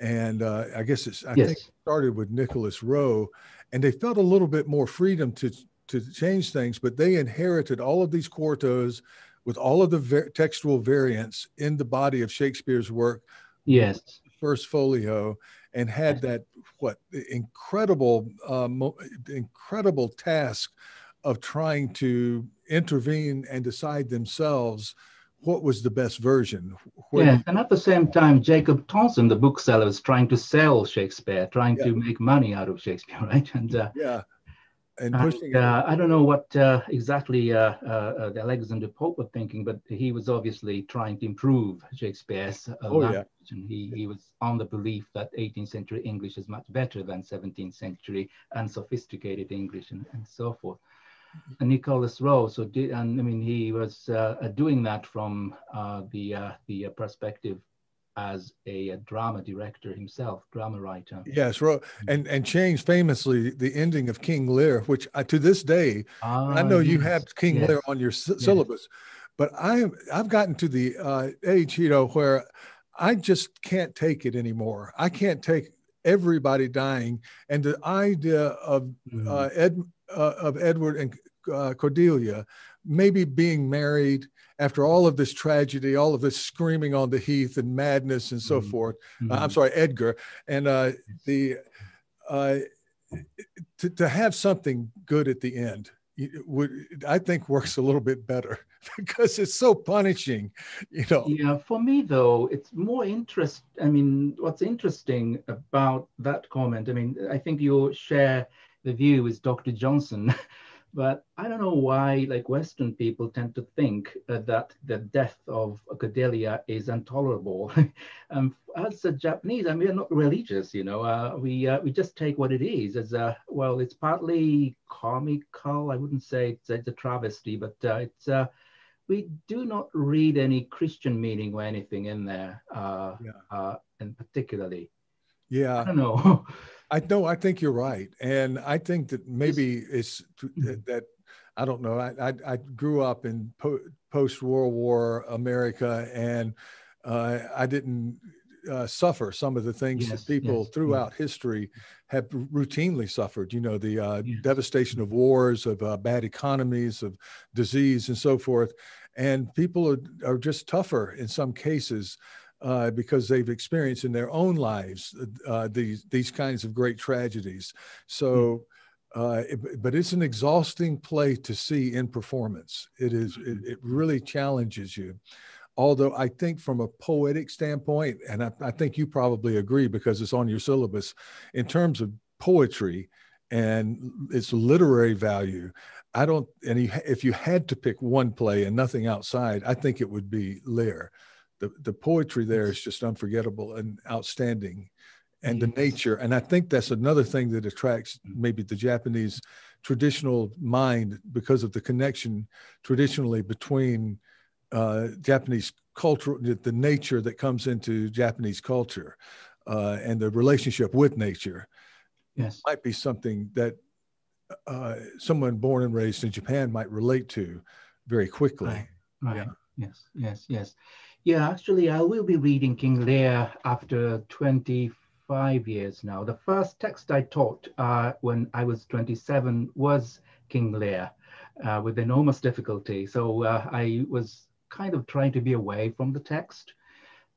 And uh, I guess it's, I yes. think it started with Nicholas Rowe. And they felt a little bit more freedom to, to change things, but they inherited all of these quartos with all of the ver- textual variants in the body of Shakespeare's work. Yes first folio and had that what incredible um, incredible task of trying to intervene and decide themselves what was the best version. Where and at the same time, Jacob Tonson, the bookseller, was trying to sell Shakespeare, trying yeah. to make money out of Shakespeare, right? And uh, yeah, and pushing. And, uh, I don't know what uh, exactly uh, uh, uh, the Alexander Pope was thinking, but he was obviously trying to improve Shakespeare's oh, language, yeah. and he, he was on the belief that 18th century English is much better than 17th century and sophisticated English and, and so forth. And Nicholas Rowe, so did, and I mean, he was doing that from the the perspective as a, a, drama director himself, drama writer. Yes, wrote and and changed famously the ending of King Lear, which I, to this day, I know yes. you have King yes. Lear on your yes. syllabus, but I I've gotten to the uh, age, you know, where I just can't take it anymore. I can't take everybody dying, and the idea of mm-hmm. uh, Ed uh, of Edward and uh, Cordelia maybe being married after all of this tragedy, all of this screaming on the heath and madness and so mm-hmm. forth. Mm-hmm. Uh, I'm sorry, Edgar, and uh, the uh, to, to have something good at the end would I think works a little bit better because it's so punishing, you know. Yeah, for me though, it's more interest. I mean, what's interesting about that comment? I mean, I think you share the view with Dr. Johnson But I don't know why, like Western people tend to think uh, that the death of Cordelia is intolerable. um, as a Japanese, I mean, we're not religious, you know. Uh, we uh, we just take what it is as a well. It's partly comical. I wouldn't say it's, it's a travesty, but uh, it's uh, we do not read any Christian meaning or anything in there, uh, yeah. and particularly. Yeah. I don't know. I know. I think you're right, and I think that maybe it's mm-hmm. that I don't know. I I, I grew up in po- post World War America, and uh, I didn't uh, suffer some of the things yes, that people yes, throughout yes. history have routinely suffered. You know, the uh, devastation of wars, of uh, bad economies, of disease, and so forth. And people are, are just tougher in some cases uh, because they've experienced in their own lives uh, these these kinds of great tragedies. So, uh, it, but it's an exhausting play to see in performance. It is. It, it, really challenges you. Although I think from a poetic standpoint, and I, I think you probably agree because it's on your syllabus, in terms of poetry and its literary value, I don't. And if you had to pick one play and nothing outside, I think it would be Lear the, the poetry there is just unforgettable and outstanding and the nature. And i think that's another thing that attracts maybe the japanese traditional mind because of the connection traditionally between uh, japanese culture the nature that comes into japanese culture uh, and the relationship with nature. Yes. Might be something that uh, someone born and raised in japan might relate to very quickly. Right, right. Yeah. yes. Yes. Yes Yeah, actually, I will be reading King Lear after 25 years now. The first text I taught uh, when I was 27 was King Lear uh, with enormous difficulty. So uh, I was kind of trying to be away from the text.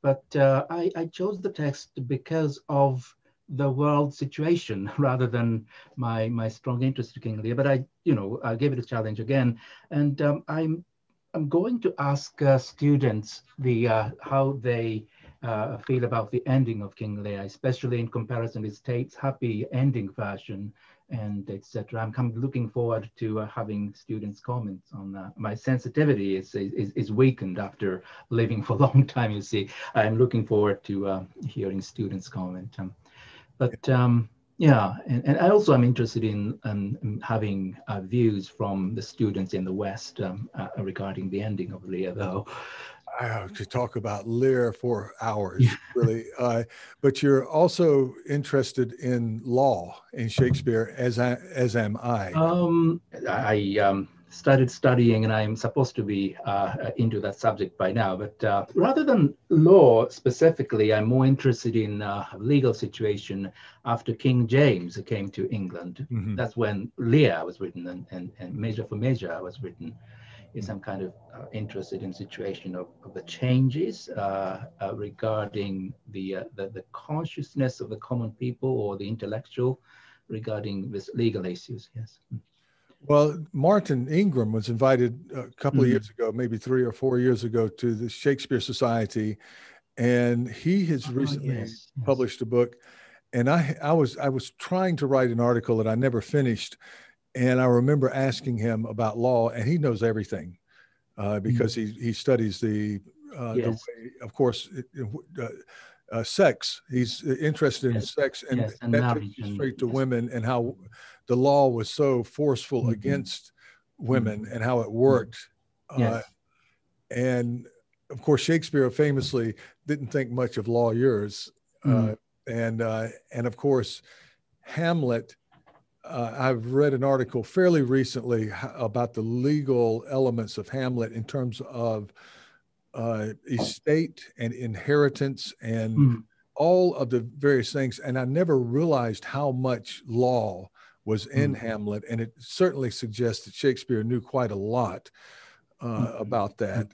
But uh, I, I chose the text because of the world situation rather than my my strong interest in King Lear. But I, you know, I gave it a challenge again, and um, I'm I'm going to ask uh, students the uh, how they uh, feel about the ending of King Lear, especially in comparison with Tate's happy ending version and etc. I'm kind of looking forward to uh, having students' comments on that. My sensitivity is, is, is weakened after living for a long time, you see. I'm looking forward to uh, hearing students' comment. Um, but um, yeah, and, and I also am interested in, um, having uh, views from the students in the West um, uh, regarding the ending of Lear, though. I could talk about Lear for hours, really. Uh, but you're also interested in law in Shakespeare, as I, as am I. Um, I um, started studying, and I'm supposed to be uh, into that subject by now. But uh, rather than law specifically, I'm more interested in uh, legal situation after King James came to England. Mm-hmm. That's when Lear was written, and, and, and Measure for Measure was written is I'm kind of uh, interested in situation of, of the changes uh, uh, regarding the, uh, the, the consciousness of the common people or the intellectual regarding this legal issues. Yes. Well, Martin Ingram was invited a couple mm-hmm. of years ago, maybe three or four years ago, to the Shakespeare Society, and he has oh, recently yes, yes. published a book. And I, I was, I was trying to write an article that I never finished and I remember asking him about law, and he knows everything uh, mm-hmm. because mm-hmm. he he studies the uh, yes. the way, of course, uh, uh, sex. He's interested yes. in sex, and, yes. and that takes you straight to women and how the law was so forceful mm-hmm. against women mm-hmm. and how it worked. Uh, and of course, Shakespeare famously didn't think much of lawyers, uh, mm. and and of course, Hamlet uh, I've read an article fairly recently about the legal elements of Hamlet in terms of uh, estate and inheritance and mm. all of the various things. And I never realized how much law was in mm. Hamlet. And it certainly suggests that Shakespeare knew quite a lot uh, mm. about that.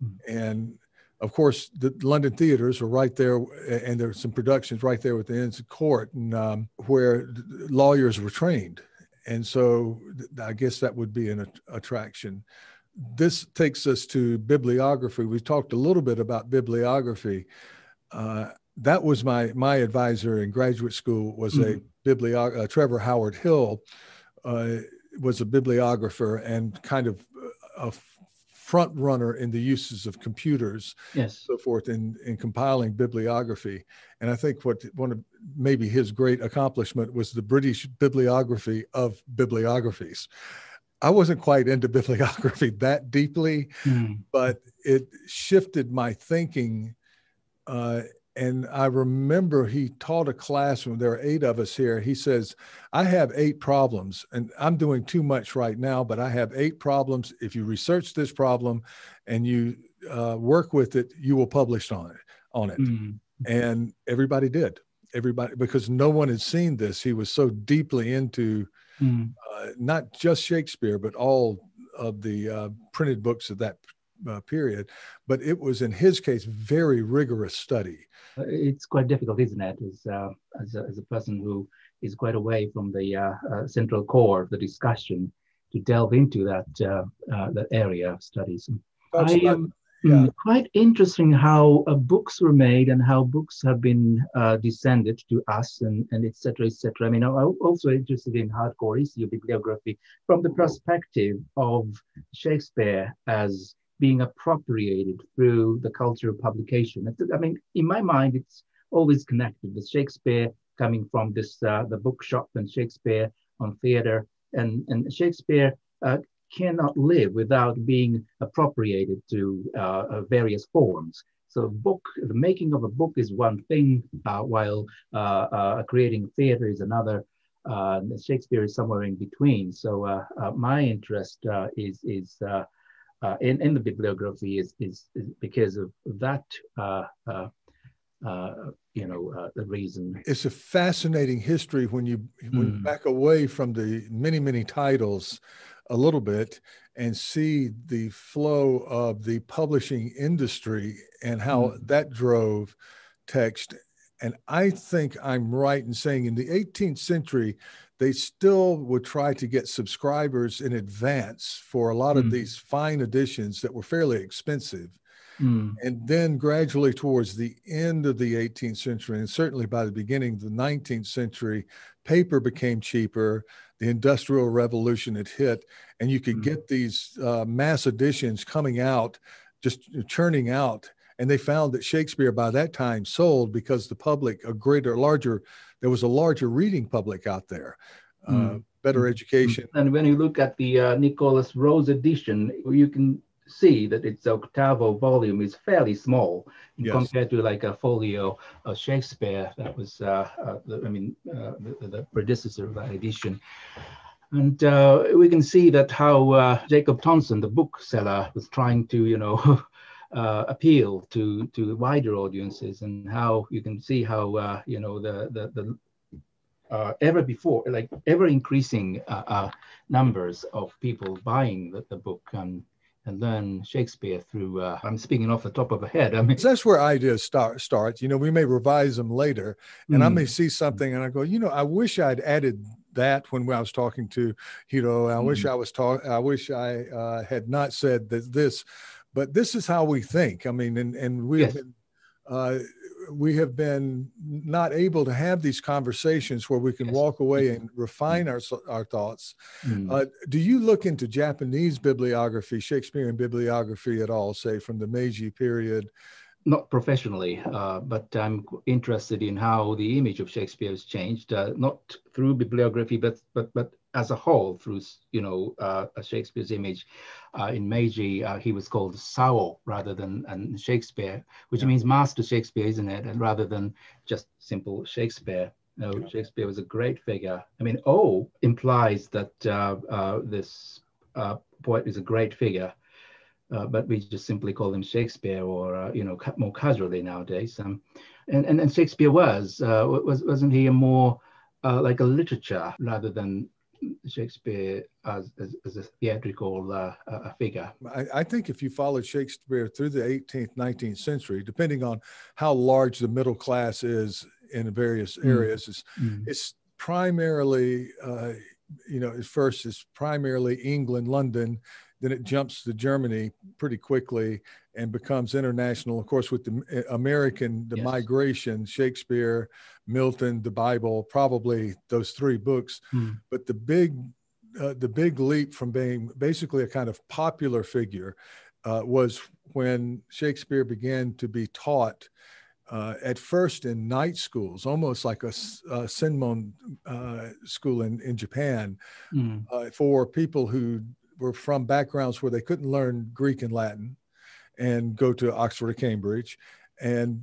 Hmm. And of course, the London theaters are right there, and there's some productions right there with the Inns of Court, and um, where lawyers were trained, and so I guess that would be an attraction. This takes us to bibliography. We talked a little bit about bibliography. Uh, that was my my advisor in graduate school was mm-hmm. a bibliographer. Uh, Trevor Howard Hill uh, was a bibliographer and kind of a front runner in the uses of computers, yes, so forth, in in compiling bibliography. And I think what one of maybe his great accomplishment was the British bibliography of bibliographies. I wasn't quite into bibliography that deeply, mm. but it shifted my thinking uh, and I remember he taught a class when there are eight of us here. He says, I have eight problems, and I'm doing too much right now, but I have eight problems. If you research this problem and you uh, work with it, you will publish on it. On it, mm-hmm. and everybody did. Everybody, because no one had seen this. He was so deeply into mm-hmm. uh, not just Shakespeare, but all of the uh, printed books of that uh, period. But it was, in his case, very rigorous study uh, it's quite difficult, isn't it, as, uh, as, a, as a person who is quite away from the uh, uh, central core of the discussion to delve into that uh, uh, that area of studies. I am yeah. Mm, quite interesting how books were made and how books have been descended to us and, and etc. etc. I mean, I'm also interested in hardcore issue bibliography from the perspective of Shakespeare as being appropriated through the culture of publication. I mean, in my mind, it's always connected with Shakespeare coming from this uh, the bookshop and Shakespeare on theater, and and Shakespeare uh, cannot live without being appropriated to uh, uh various forms. So, book the making of a book is one thing, uh, while uh, creating theater is another. Shakespeare is somewhere in between. So, my interest is is uh, in, in the bibliography is, is, is because of that, uh, uh, uh you know, uh, the reason. It's a fascinating history when you, when you hmm. back away from the many, many titles a little bit and see the flow of the publishing industry and how mm. that drove text. And I think I'm right in saying in the 18th century, they still would try to get subscribers in advance for a lot of mm. these fine editions that were fairly expensive. Mm. And then gradually towards the end of the 18th century, and certainly by the beginning of the 19th century, paper became cheaper. The Industrial Revolution had hit, and you could mm. get these uh, mass editions coming out, just churning out. And they found that Shakespeare by that time sold because the public, a greater, larger there was a larger reading public out there, uh, mm. better mm. education. And when you look at the uh, Nicholas Rowe's edition, you can see that its octavo volume is fairly small yes. compared to like a folio of Shakespeare that was, uh, uh, the, I mean, uh, the, the, predecessor of that edition. And uh, we can see that how uh, Jacob Tonson, the bookseller, was trying to, you know, uh, appeal to to wider audiences and how you can see how uh, you know the the, the uh, ever before like ever increasing uh, uh, numbers of people buying the, the book and and learn Shakespeare through. Uh, I'm speaking off the top of a head. I mean, that's where ideas start. Start. You know, we may revise them later, and mm. I may see something, and I go, you know, I wish I'd added that when I was talking to Hiro. I mm. wish I was talk. I wish I uh, had not said that this but this is how we think. I mean, and, and we yes. have been, uh, we have been not able to have these conversations where we can yes. walk away and refine our, our thoughts. Mm. Uh, do you look into Japanese bibliography, Shakespearean bibliography at all, say from the Meiji period? Not professionally, uh, but I'm interested in how the image of Shakespeare has changed, uh, not through bibliography, but but but as a whole through you know uh, Shakespeare's image. Uh, in Meiji, uh, he was called Sao rather than and Shakespeare, which yeah. means Master Shakespeare, isn't it? And rather than just simple Shakespeare. No, yeah. Shakespeare was a great figure. I mean, O implies that uh, uh, this uh, poet is a great figure. but we just simply call him Shakespeare, or you know, more casually nowadays. Um, and, and and Shakespeare was was wasn't he a more like a literature rather than Shakespeare as, as, as a theatrical uh, uh, figure. I, I, think if you followed Shakespeare through the 18th, 19th century, depending on how large the middle class is in various mm. areas, it's, mm. it's primarily, uh, you know, at first it's primarily England, London, then it jumps to Germany pretty quickly and becomes international. Of course, with the eh, American, the yes. migration, Shakespeare, Milton, the Bible, probably those three books. Hmm. But the big, uh, the big leap from being basically a kind of popular figure uh, was when Shakespeare began to be taught. Uh, at first in night schools, almost like a, a Senmon uh, school in, in Japan, mm. for people who were from backgrounds where they couldn't learn Greek and Latin and go to Oxford or Cambridge. And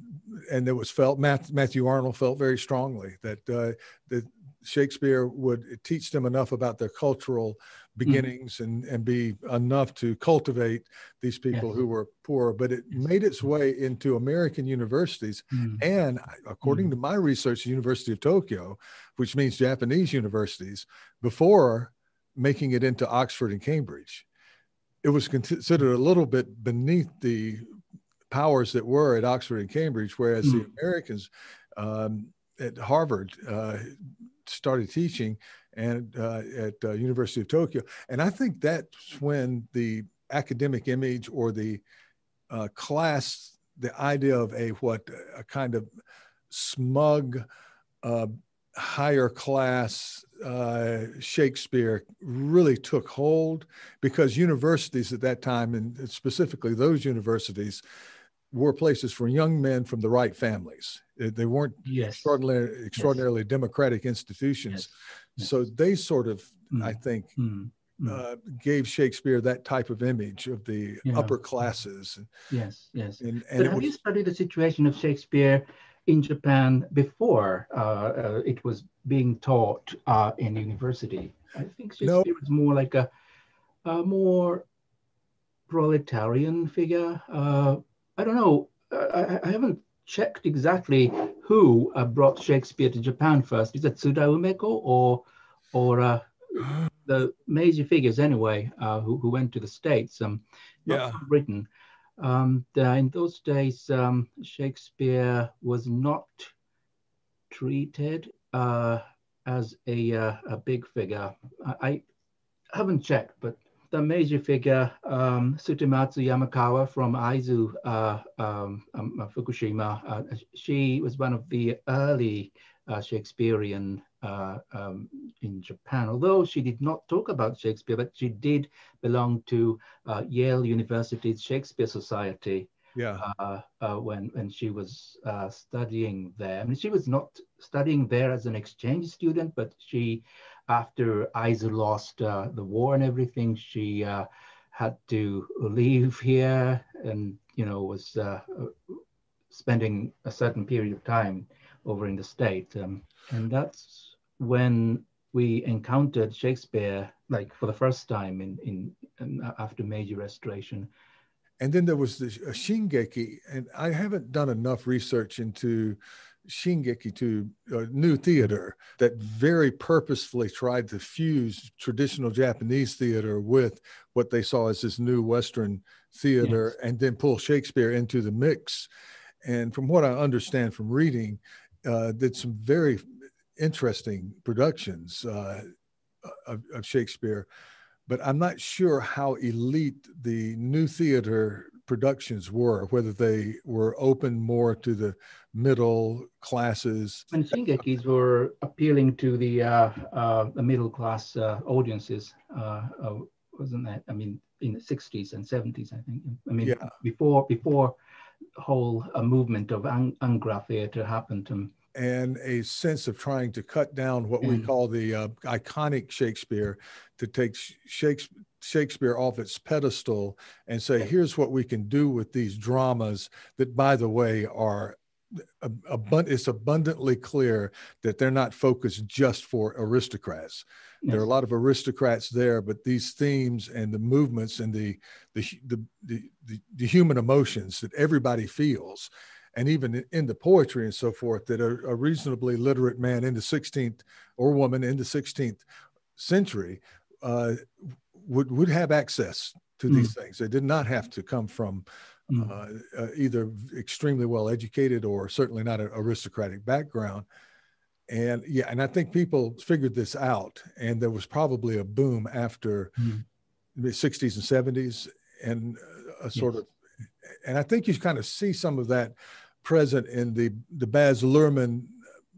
and it was felt Matthew Arnold felt very strongly that uh, that Shakespeare would teach them enough about their cultural mm-hmm. beginnings mm. and, and be enough to cultivate these people yes. who were poor. But it yes. made its way into American universities. Mm. And according mm. to my research, the University of Tokyo, which means Japanese universities, before making it into Oxford and Cambridge. It was considered a little bit beneath the powers that were at Oxford and Cambridge, whereas mm. the hmm. Americans um, at Harvard uh, started teaching and uh, at uh, University of Tokyo. And I think that's when the academic image or the uh, class, the idea of a what a kind of smug, uh, higher class uh, Shakespeare really took hold because universities at that time, and specifically those universities, were places for young men from the right families. They weren't yes. extraordinarily, extraordinarily yes. democratic institutions. Yes. So they sort of, mm. I think, mm. Uh, gave Shakespeare that type of image of the yeah. upper classes. Yes, yes. And, and but have was, you studied the situation of Shakespeare in Japan before uh, uh, it was being taught uh, in university. I think Shakespeare no. was more like a, a more proletarian figure. Uh, I don't know. I, I, haven't checked exactly who uh, brought Shakespeare to Japan first. Is it Tsuda Umeko or or uh, the major figures anyway uh, who, who went to the States? Um, yeah, Britain. Um, in those days, um, Shakespeare was not treated uh, as a, uh, a big figure. I, I, haven't checked, but the major figure, um, Yamakawa from Aizu, uh, um, um, uh, Fukushima, uh, she was one of the early uh, Shakespearean uh, um, in Japan. Although she did not talk about Shakespeare, but she did belong to uh, Yale University's Shakespeare Society. Yeah. when when she was studying there, I mean, she was not studying there as an exchange student, but she after Aizu lost uh, the war and everything, she uh, had to leave here and, you know, was uh, spending a certain period of time over in the state. Um, and that's when we encountered Shakespeare, like for the first time in, in, in after Meiji Restoration. And then there was the Shingeki, and I haven't done enough research into Shingeki to a new theater that very purposefully tried to fuse traditional Japanese theater with what they saw as this new Western theater yes. and then pull Shakespeare into the mix. And from what I understand from reading, uh, did some very interesting productions uh, of, of Shakespeare. But I'm not sure how elite the new theater productions were, whether they were open more to the middle classes. And Shingekis were appealing to the uh, uh, the middle class uh, audiences, uh, uh, wasn't that? I mean, in the 60s and 70s, I think. I mean, yeah. before before whole a movement of ang- Angura theater happened. Um, and a sense of trying to cut down what we mm. call the uh, iconic Shakespeare to take Shakespeare, Shakespeare off its pedestal and say, here's what we can do with these dramas that, by the way, are abund- it's abundantly clear that they're not focused just for aristocrats. Yes. There are a lot of aristocrats there, but these themes and the movements and the the the the, the, the human emotions that everybody feels, and even in the poetry and so forth, that a, a reasonably literate man in the 16th or woman in the 16th century uh, would would have access to these mm. things. They did not have to come from mm. uh, uh, either extremely well educated or certainly not an aristocratic background. And yeah, and I think people figured this out, and there was probably a boom after mm. the 60s and 70s, and a sort yes. of, and I think you kind of see some of that present in the the Baz Luhrmann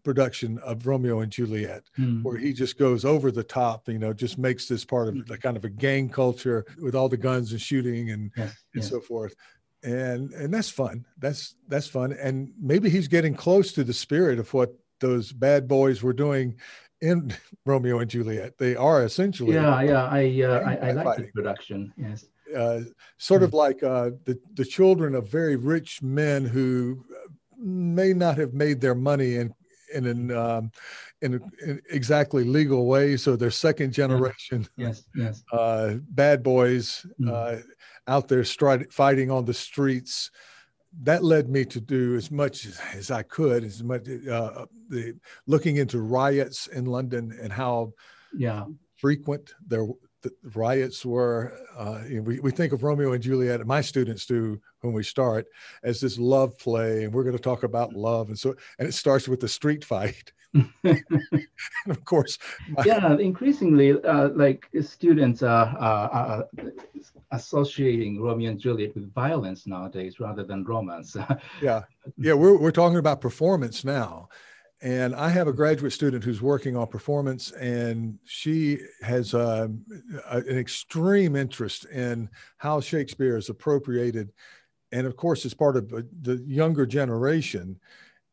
production of Romeo and Juliet, mm. where he just goes over the top, you know, just makes this part of the kind of a gang culture with all the guns and shooting and, yes, and yes. so forth and and that's fun. That's that's fun, and maybe he's getting close to the spirit of what those bad boys were doing in Romeo and Juliet. They are essentially yeah, yeah. I uh, I, I like the production. Yes. Uh, sort of hmm. like uh, the the children of very rich men who may not have made their money in in an um, in, in, exactly legal way. So they're second generation, yes, yes, uh, bad boys. Mm out there stri- fighting on the streets. That led me to do as much as, I could, as much uh, the looking into riots in London and how yeah frequent their the riots were. Uh, we, we think of Romeo and Juliet, and my students do when we start, as this love play, and we're going to talk about love, and so and it starts with the street fight. and of course, my, yeah, increasingly, uh, like students are, are, are, associating Romeo and Juliet with violence nowadays rather than romance. yeah, yeah, we're we're talking about performance now. And I have a graduate student who's working on performance, and she has uh, an extreme interest in how Shakespeare is appropriated. And of course, it's part of the younger generation.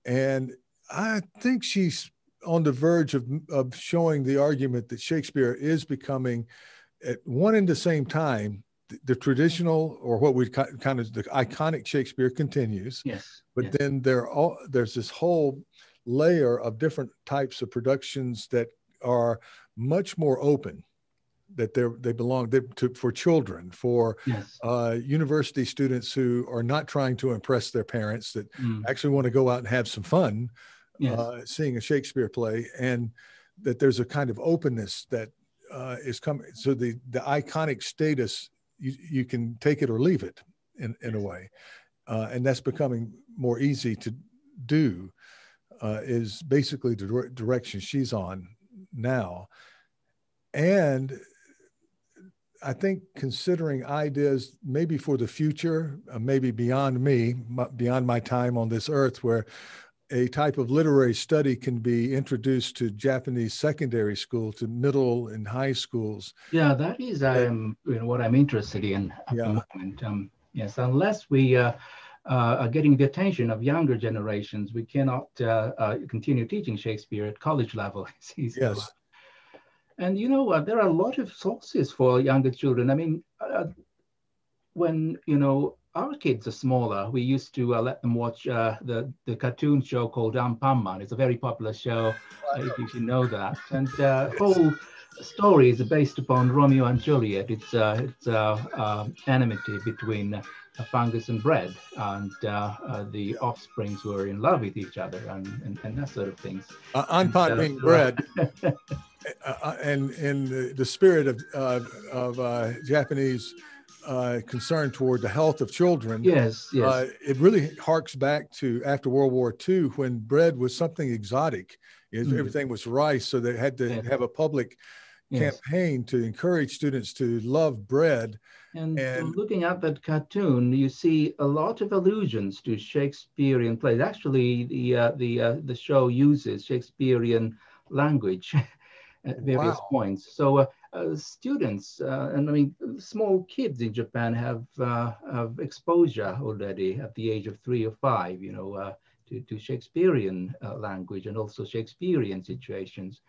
And I think she's on the verge of, of showing the argument that Shakespeare is becoming, at one and the same time, the, the traditional or what we kind of the iconic Shakespeare continues. Yes. But yes. then there all there's this whole layer of different types of productions that are much more open that they they belong to for children for yes. uh, university students who are not trying to impress their parents that mm. actually want to go out and have some fun yes. uh, seeing a Shakespeare play and that there's a kind of openness that uh, is coming so the the iconic status you, you can take it or leave it in, in a way uh, and that's becoming more easy to do uh, is basically the direction she's on now and I think considering ideas maybe for the future, uh, maybe beyond me, beyond my time on this earth, where a type of literary study can be introduced to Japanese secondary school, to middle and high schools. Yeah, that is um, you know, what I'm interested in at yeah. the moment. Um, yes, unless we uh, uh, are getting the attention of younger generations, we cannot uh, uh continue teaching Shakespeare at college level. yes. And you know, uh, there are a lot of sources for younger children. I mean, uh, when you know our kids are smaller, we used to uh, let them watch uh, the the cartoon show called Anpanman. It's a very popular show, if you know that. And uh, whole story is based upon Romeo and Juliet. It's it's um, enmity between a fungus and bread, and the offsprings were in love with each other, and and, and that sort of things. Uh, Anpan being bread. Uh, uh, and in the, the spirit of, uh, of uh, Japanese uh, concern toward the health of children. Yes, yes. Uh, it really harks back to after World War II when bread was something exotic. Mm. Everything was rice, so they had to yes. have a public yes. campaign to encourage students to love bread. And, and, looking at that cartoon, you see a lot of allusions to Shakespearean plays. Actually, the uh, the uh, the show uses Shakespearean language at various wow. points. So uh, uh, students uh, and I mean small kids in Japan have, uh, have exposure already at the age of three or five, you know, uh, to, to Shakespearean uh, language and also Shakespearean situations.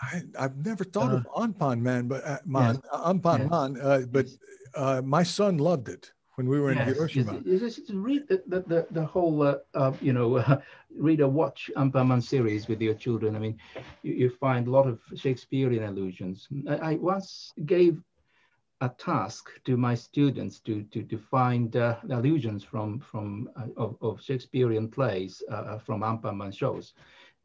I, have never thought of Anpan Man, but man, yes. Anpan Man, but my son loved it when we were yes, in Hiroshima. Yes, just read the, the, the, the whole, uh, uh, you know, uh, read a watch Anpanman series with your children. I mean, you, you find a lot of Shakespearean allusions. I, I once gave a task to my students to to, to find uh, allusions from from uh, of, of Shakespearean plays uh, from Anpanman shows.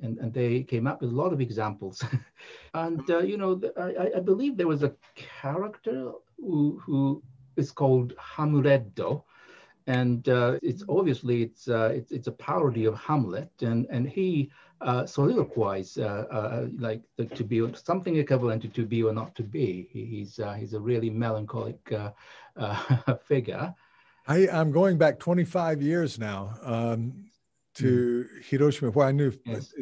And, and they came up with a lot of examples. and, you know, I, I believe there was a character who, who is called Hamletto, and uh, it's obviously it's, uh, it's it's a parody of Hamlet, and and he uh, soliloquizes uh, uh, like the, to be something equivalent to to be or not to be. He, he's uh, he's a really melancholic figure. I, I'm going back 25 years now um, to mm. Hiroshima, where I knew yes.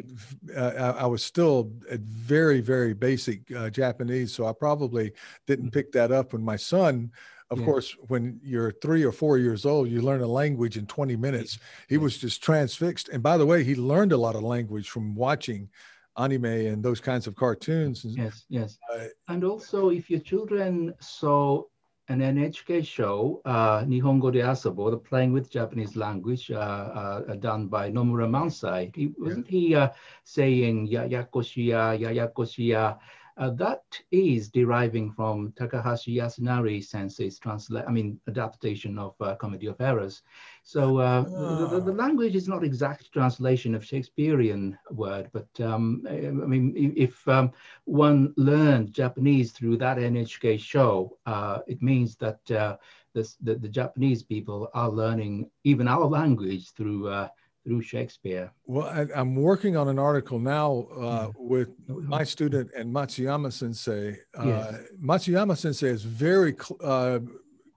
uh, I, was still at very, very basic uh, Japanese. So I probably didn't mm. pick that up when my son of yeah. course, when you're three or four years old, you learn a language in 20 minutes. He was just transfixed. And by the way, he learned a lot of language from watching anime and those kinds of cartoons. Yes, yes. Uh, and also, if your children saw an NHK show, uh, Nihongo de Asobo, the playing with Japanese language, uh, uh, done by Nomura Mansai, he, wasn't he uh, saying yayakoshiya, ya yakoshia? Uh, that is deriving from Takahashi Yasunari sensei's translate, I mean, adaptation of uh, Comedy of Errors. So uh, oh. the, the, language is not exact translation of Shakespearean word, but um, I mean, if um, one learned Japanese through that NHK show, uh, it means that uh, this, the, the, Japanese people are learning even our language through uh, through Shakespeare. Well, I, am working on an article now uh, with my student and Matsuyama Sensei. Uh, yes. Matsuyama Sensei is very uh,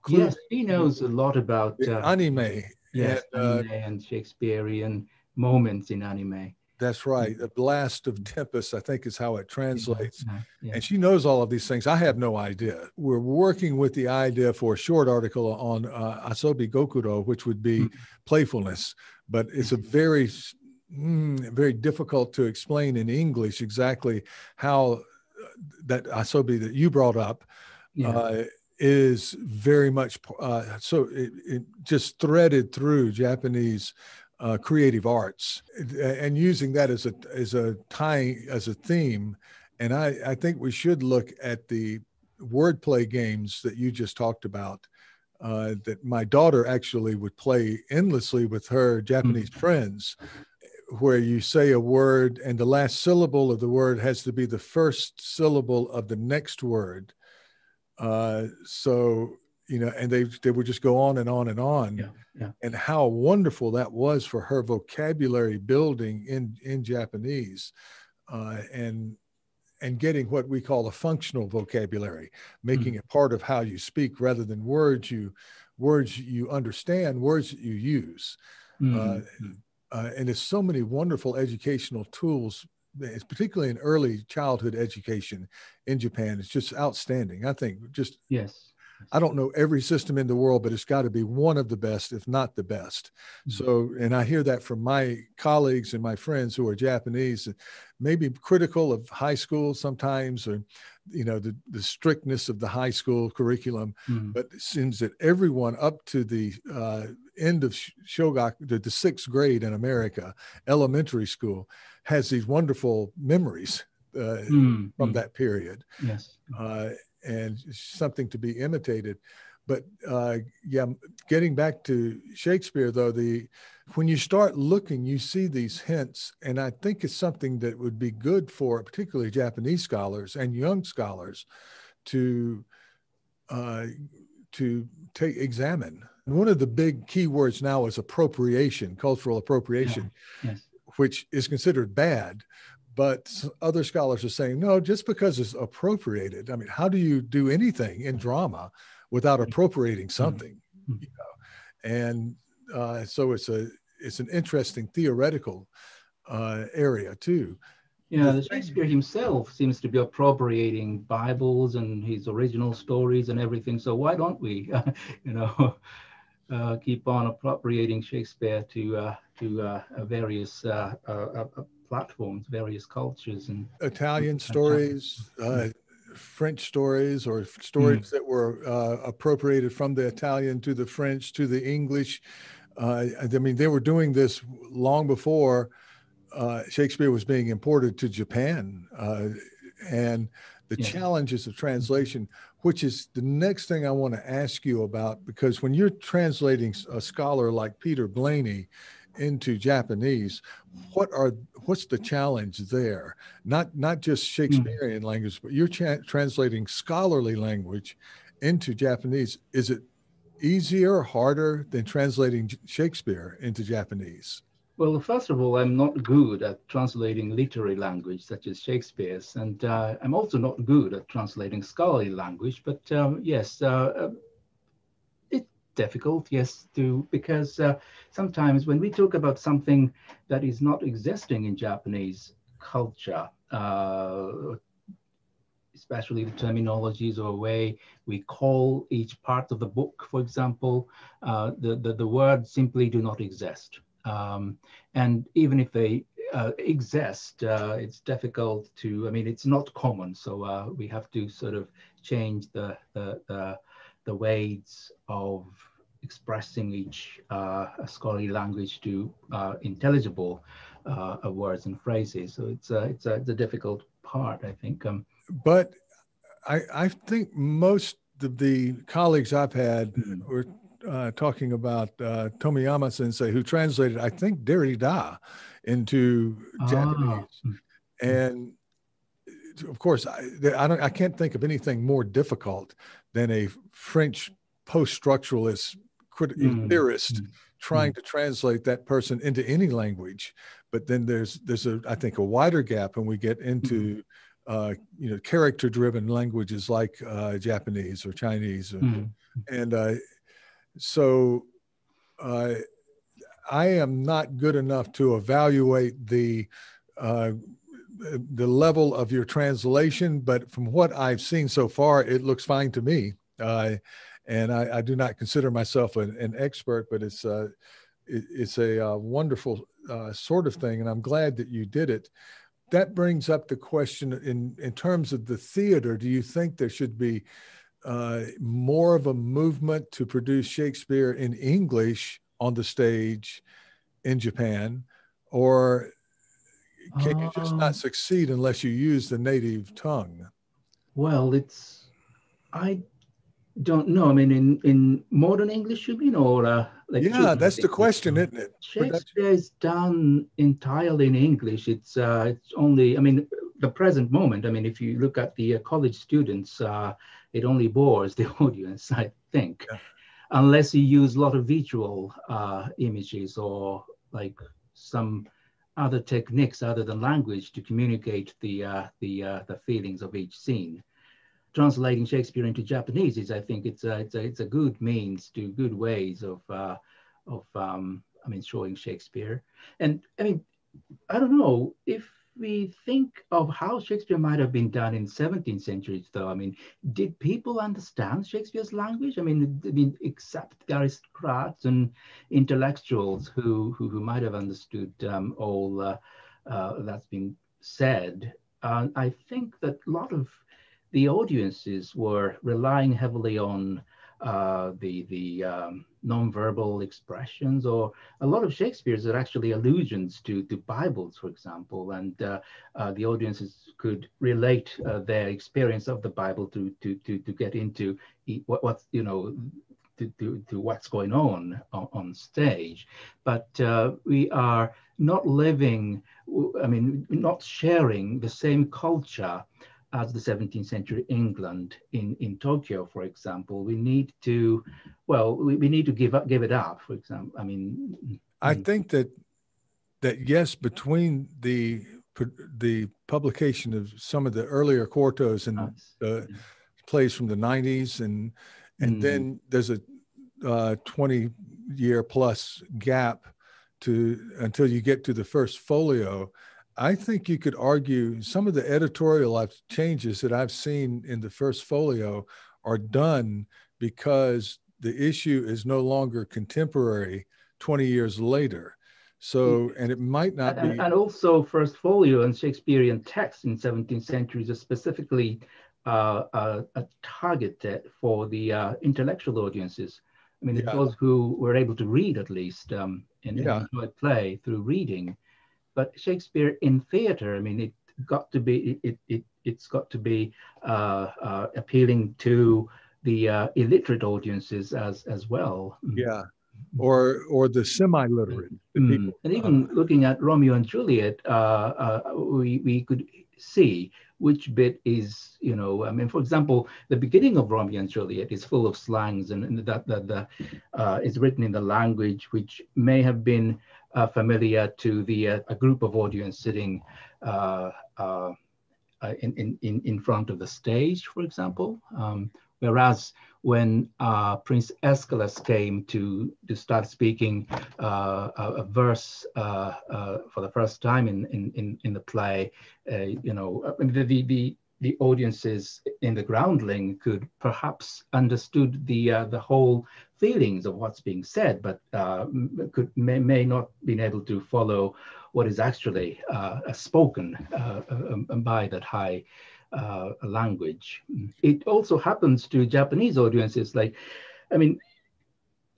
yes, he knows a lot about uh, anime. Yes, and, uh, anime and Shakespearean moments in anime. That's right. The blast of Tempest, I think, is how it translates. Yeah, yeah. And she knows all of these things. I have no idea. We're working with the idea for a short article on uh, Asobi Gokoro, which would be mm-hmm. playfulness, but it's a very, mm, very difficult to explain in English exactly how uh, that Asobi that you brought up. Yeah. Uh, is very much uh, so it, it, just threaded through Japanese uh, creative arts and using that as a as a tying as a theme and I, I think we should look at the wordplay games that you just talked about uh, that my daughter actually would play endlessly with her Japanese mm-hmm. friends, where you say a word and the last syllable of the word has to be the first syllable of the next word. Uh, so you know, and they they would just go on and on and on, yeah, yeah. and how wonderful that was for her vocabulary building in in Japanese, uh, and and getting what we call a functional vocabulary, making mm. it part of how you speak rather than words you words you understand, words that you use. Mm. Uh, uh, and there's so many wonderful educational tools, it's particularly in early childhood education in Japan. It's just outstanding. I think just yes I don't know every system in the world, but it's got to be one of the best, if not the best. Mm-hmm. So, and I hear that from my colleagues and my friends who are Japanese, maybe critical of high school sometimes, or you know the, the strictness of the high school curriculum. Mm-hmm. But it seems that everyone up to the uh, end of Shogak, the, the sixth grade in America, elementary school, has these wonderful memories uh, mm-hmm. from that period. Yes. Uh, and something to be imitated. But uh, yeah, getting back to Shakespeare, though, the when you start looking, you see these hints, and I think it's something that would be good for particularly Japanese scholars and young scholars to uh, to take examine. One of the big key words now is appropriation, cultural appropriation, yeah. yes. which is considered bad but other scholars are saying no just because it's appropriated. I mean how do you do anything in drama without appropriating mm-hmm. something mm-hmm. you know? And uh, so it's a it's an interesting theoretical uh, area too. Yeah the shakespeare himself seems to be appropriating bibles and his original stories and everything so why don't we you know uh, keep on appropriating shakespeare to uh, to uh, various uh, platforms, various cultures and Italian stories, uh, French stories, or stories mm. that were uh, appropriated from the Italian to the French to the English. Uh, I mean, they were doing this long before uh, Shakespeare was being imported to Japan, uh, and the yes. challenges of translation, which is the next thing I want to ask you about, because when you're translating a scholar like Peter Blayney into Japanese, what are what's the challenge there? Not not just hmm. Shakespearean mm. language, but you're cha- translating scholarly language into Japanese. Is it easier, harder than translating Shakespeare into Japanese? Well, first of all, I'm not good at translating literary language such as Shakespeare's, and uh, I'm also not good at translating scholarly language. But um, yes, uh, uh difficult, yes, to because uh, sometimes when we talk about something that is not existing in Japanese culture, uh, especially the terminologies or way we call each part of the book, for example, uh, the, the, the words simply do not exist. Um, and even if they uh, exist, uh, it's difficult to, I mean, it's not common. So uh, we have to sort of change the, the, the the ways of expressing each uh, scholarly language to uh, intelligible uh, words and phrases. So it's a, it's a, it's a difficult part, I think. Um, but I, I think most of the colleagues I've had mm-hmm. were uh, talking about uh, Tomiyama Sensei, who translated, I think, Derrida into ah. Japanese. Mm-hmm. And of course, I, I, don't, I can't think of anything more difficult than a French post-structuralist crit- mm. theorist mm. trying mm. to translate that person into any language. But then there's there's a I think a wider gap when we get into mm. uh, you know character driven languages like uh, Japanese or Chinese, or, mm. and uh, so uh, I am not good enough to evaluate the uh, the level of your translation, but from what I've seen so far, it looks fine to me. Uh, and I, I, do not consider myself an, an expert, but it's uh, it, it's a uh, wonderful uh, sort of thing, and I'm glad that you did it. That brings up the question in in terms of the theater. Do you think there should be more of a movement to produce Shakespeare in English on the stage in Japan, or can you just not um. succeed unless you use the native tongue? Well, it's I don't know. I mean, in, in modern English, you mean, or uh, like yeah, that's the question, isn't it? Shakespeare is done entirely in English. It's uh, it's only. I mean, the present moment. I mean, if you look at the uh, college students, uh, it only bores the audience, I think, yeah. unless you use a lot of visual uh, images or like some other techniques other than language to communicate the uh, the uh, the feelings of each scene translating Shakespeare into Japanese is, I think, it's a, it's a, it's a good means to good ways of, uh, of um, I mean, showing Shakespeare. And I mean, I don't know if we think of how Shakespeare might have been done in 17th centuries, though. I mean, did people understand Shakespeare's language? I mean, I mean, except aristocrats and intellectuals who who, who might have understood um, all uh, uh, that's been said. Uh, I think that a lot of the audiences were relying heavily on uh, the the um, nonverbal expressions, or a lot of Shakespeare's are actually allusions to to Bibles, for example, and uh, uh, the audiences could relate uh, their experience of the Bible to to to to get into what what's you know. To, to, to what's going on, on stage, but uh, we are not living, I mean, not sharing the same culture as the 17th century England in, in Tokyo, for example, we need to, well, we, we need to give up, give it up, for example. I mean, I mm. think that, that yes, between the, the publication of some of the earlier quartos and uh, plays from the 90s and, and mm. then there's a uh, 20 year plus gap to until you get to the first folio I think you could argue some of the editorial changes that I've seen in the first folio are done because the issue is no longer contemporary 20 years later. So, and it might not and, be. And also, first folio and Shakespearean text in 17th centuries is specifically uh, uh, targeted for the uh, intellectual audiences. I mean, yeah. those who were able to read at least um, and, yeah. and play through reading. But Shakespeare in theater, I mean, it got to be it it it's got to be uh, uh, appealing to the uh, illiterate audiences as as well. Mm. Yeah, or or the semi-literate. Mm. And even looking at Romeo and Juliet, uh, uh, we we could see which bit is you know i mean for example the beginning of romeo and juliet is full of slangs and, and that that the uh, is written in the language which may have been uh, familiar to the uh, a group of audience sitting uh, uh, in, in, in front of the stage, for example. Um, whereas when uh, Prince Escalus came to, to start speaking uh, a, a, verse uh, for the first time in, in, in, the play, you know, the, the, the, the audiences in the groundling could perhaps understood the uh, the whole feelings of what's being said, but uh, could may, may not been able to follow what is actually uh, spoken uh, um, um, by that high uh, language. It also happens to Japanese audiences. Like, I mean,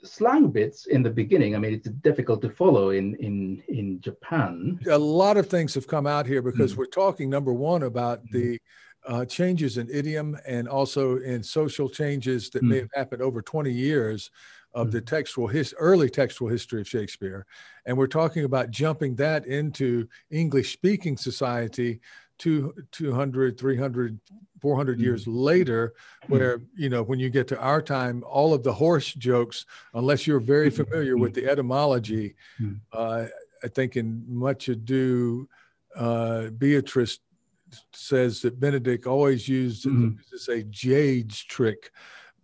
slang bits in the beginning. I mean, it's difficult to follow in in in Japan. A lot of things have come out here because mm. we're talking number one about mm. the uh, changes in idiom and also in social changes that mm. may have happened over 20 years of mm. the textual his early textual history of Shakespeare. And we're talking about jumping that into English speaking society two, 200, 300, 400 mm. years later, where, you know, when you get to our time, all of the horse jokes, unless you're very familiar with the etymology, uh, I think in much ado, uh, Beatrice says that Benedick always used mm-hmm. to say jade's trick,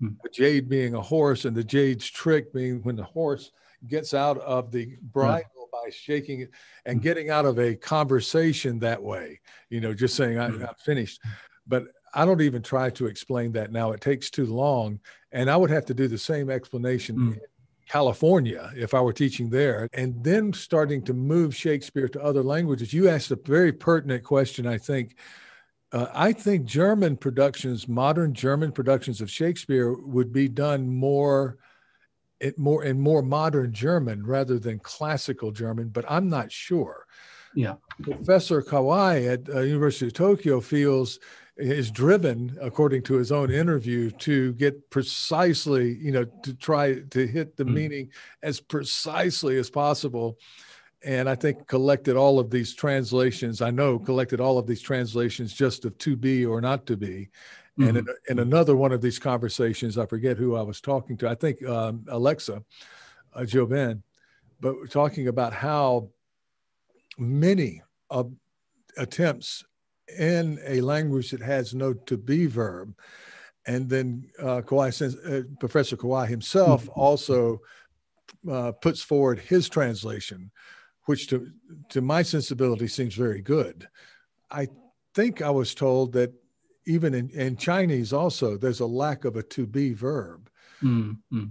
mm-hmm. jade being a horse, and the jade's trick being when the horse gets out of the bridle by shaking it and mm-hmm. getting out of a conversation that way. You know, just saying I, am finished. But I don't even try to explain that now. It takes too long, and I would have to do the same explanation mm. California if I were teaching there, and then starting to move Shakespeare to other languages. You asked a very pertinent question, I think. Uh, I think German productions, modern German productions of Shakespeare, would be done more, it more in more modern German rather than classical German. But I'm not sure. Yeah, Professor Kawai at uh, University of Tokyo feels is driven, according to his own interview, to get precisely, you know, to try to hit the mm. meaning as precisely as possible. And I think collected all of these translations. I know collected all of these translations just of to be or not to be. Mm-hmm. And in, in, another one of these conversations, I forget who I was talking to. I think um, Alexa uh, Joubin, but we're talking about how many uh, attempts in a language that has no to be verb. And then uh, Kawai, uh, Professor Kawai himself mm-hmm. also uh, puts forward his translation, which to, to my sensibility seems very good. I think I was told that even in, in Chinese also, there's a lack of a to be verb. Mm-hmm.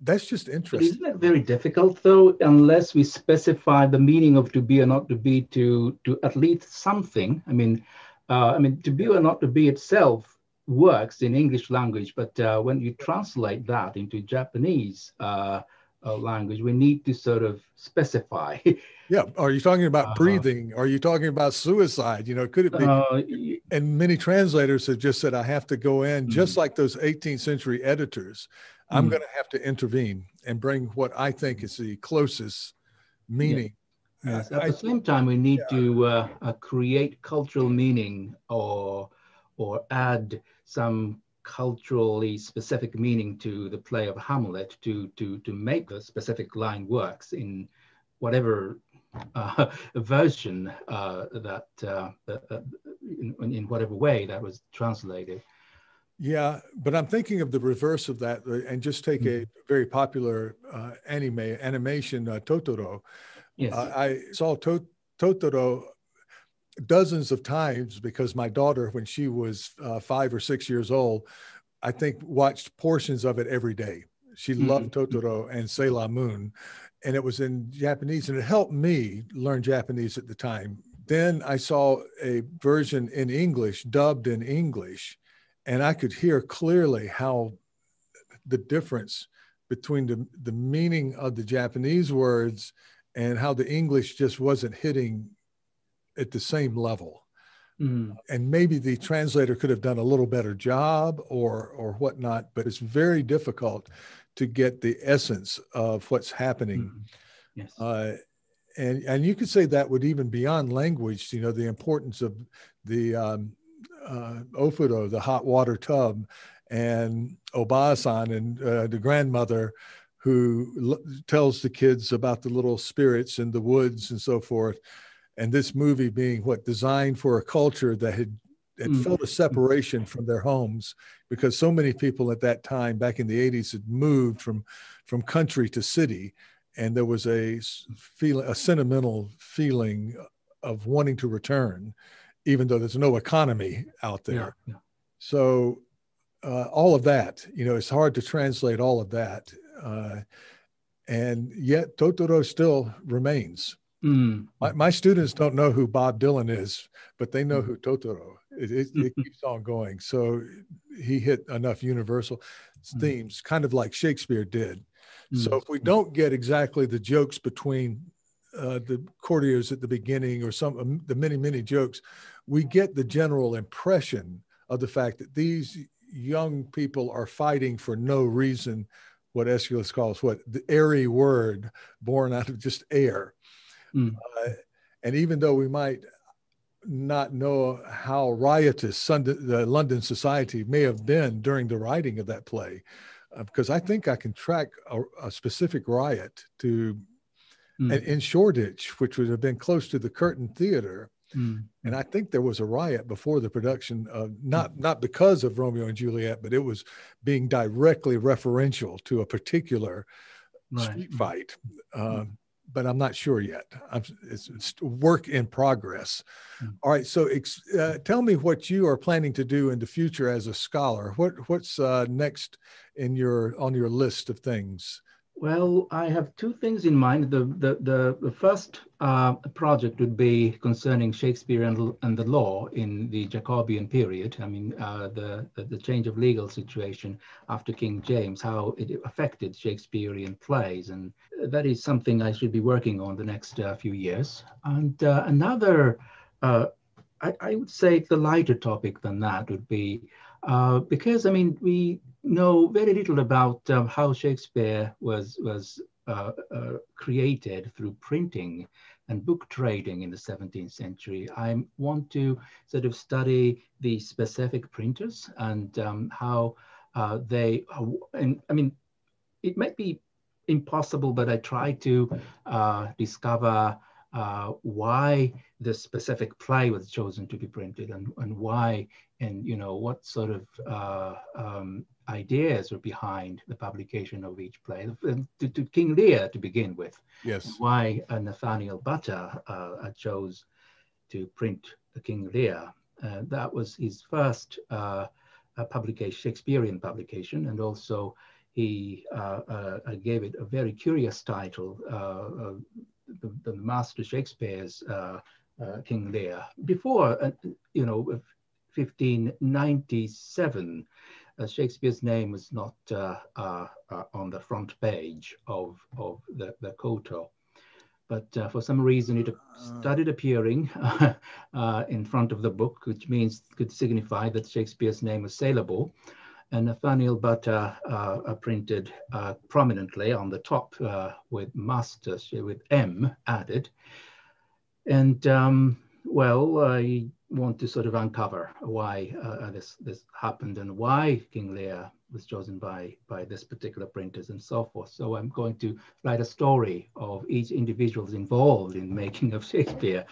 That's just interesting. Isn't it very difficult though, unless we specify the meaning of to be or not to be to to at least something? I mean, uh, I mean to be or not to be itself works in English language, but uh, when you translate that into Japanese uh, uh language, we need to sort of specify. yeah. Are you talking about uh-huh. breathing? Are you talking about suicide? You know, could it be? Uh, and many translators have just said, I have to go in, mm-hmm. just like those 18th century editors I'm mm. going to have to intervene and bring what I think is the closest meaning. Yes. At I, the same time, we need yeah. to uh, uh, create cultural meaning or or add some culturally specific meaning to the play of Hamlet to to to make the specific line works in whatever uh, version uh, that uh, uh, in, in whatever way that was translated. Yeah, but I'm thinking of the reverse of that, uh, and just take mm-hmm. a very popular uh, anime animation, uh, Totoro. Yes. Uh, I saw to- Totoro dozens of times because my daughter, when she was uh, five or six years old, I think watched portions of it every day. She mm-hmm. loved Totoro and Sailor Moon, and it was in Japanese, and it helped me learn Japanese at the time. Then I saw a version in English, dubbed in English and I could hear clearly how the difference between the, the meaning of the Japanese words and how the English just wasn't hitting at the same level. Mm. And maybe the translator could have done a little better job or or whatnot, but it's very difficult to get the essence of what's happening. Mm. Yes. Uh, and and you could say that would even beyond language, you know, the importance of the um, uh, Ofuro, the hot water tub, and Obasan and uh, the grandmother who l- tells the kids about the little spirits in the woods and so forth. And this movie being what designed for a culture that had, had mm. felt a separation from their homes because so many people at that time back in the 80s had moved from from country to city and there was a feeling a sentimental feeling of wanting to return even though there's no economy out there. Yeah. So uh, all of that, you know, it's hard to translate all of that. Uh, and yet Totoro still remains. Mm. My, my, students don't know who Bob Dylan is, but they know mm. who Totoro. It, it, it keeps on going. So he hit enough universal mm. themes, kind of like Shakespeare did. So mm. if we don't get exactly the jokes between uh, the courtiers at the beginning or some um, the many many jokes we get the general impression of the fact that these young people are fighting for no reason what Escalus calls what the airy word born out of just air mm. uh, and even though we might not know how riotous the london society may have been during the writing of that play uh, because i think i can track a, a specific riot to mm. in Shoreditch, which would have been close to the Curtain Theater. Mm. And I think there was a riot before the production of not not because of Romeo and Juliet, but it was being directly referential to a particular right. street fight. mm. But I'm not sure yet. It's, it's, work in progress. Mm. All right. So uh, tell me what you are planning to do in the future as a scholar. What what's uh, next in your on your list of things? Well, I have two things in mind. The the the, the first uh, project would be concerning Shakespeare and, and the law in the Jacobean period. I mean, uh, the, the, the change of legal situation after King James, how it affected Shakespearean plays, and that is something I should be working on the next uh, few years. And uh, another uh, I, I, would say the lighter topic than that would be uh, because I mean we know very little about um, how Shakespeare was was uh, uh, created through printing and book trading in the 17th century. I want to sort of study the specific printers and um, how uh, they, and I mean, it might be impossible, but I try to uh, discover uh, why the specific play was chosen to be printed and, and why and you know what sort of uh, um, ideas were behind the publication of each play to, to, King Lear to begin with. Yes. Why uh, Nathaniel Butter uh, chose to print the King Lear. Uh, that was his first uh, publication, Shakespearean publication, and also he gave it a very curious title, the, the master Shakespeare's uh, uh, King Lear. Before, uh, you know, 1597, Shakespeare's name was not on the front page of, of the, the quarto but uh, for some reason it started appearing uh, in front of the book, which means could signify that Shakespeare's name was saleable. And Nathaniel Butter uh, uh, printed uh, prominently on the top uh, with master with M added. And um, well, I want to sort of uncover why uh, this this happened and why King Lear was chosen by by this particular printers and so forth. So I'm going to write a story of each individuals involved in making of Shakespeare.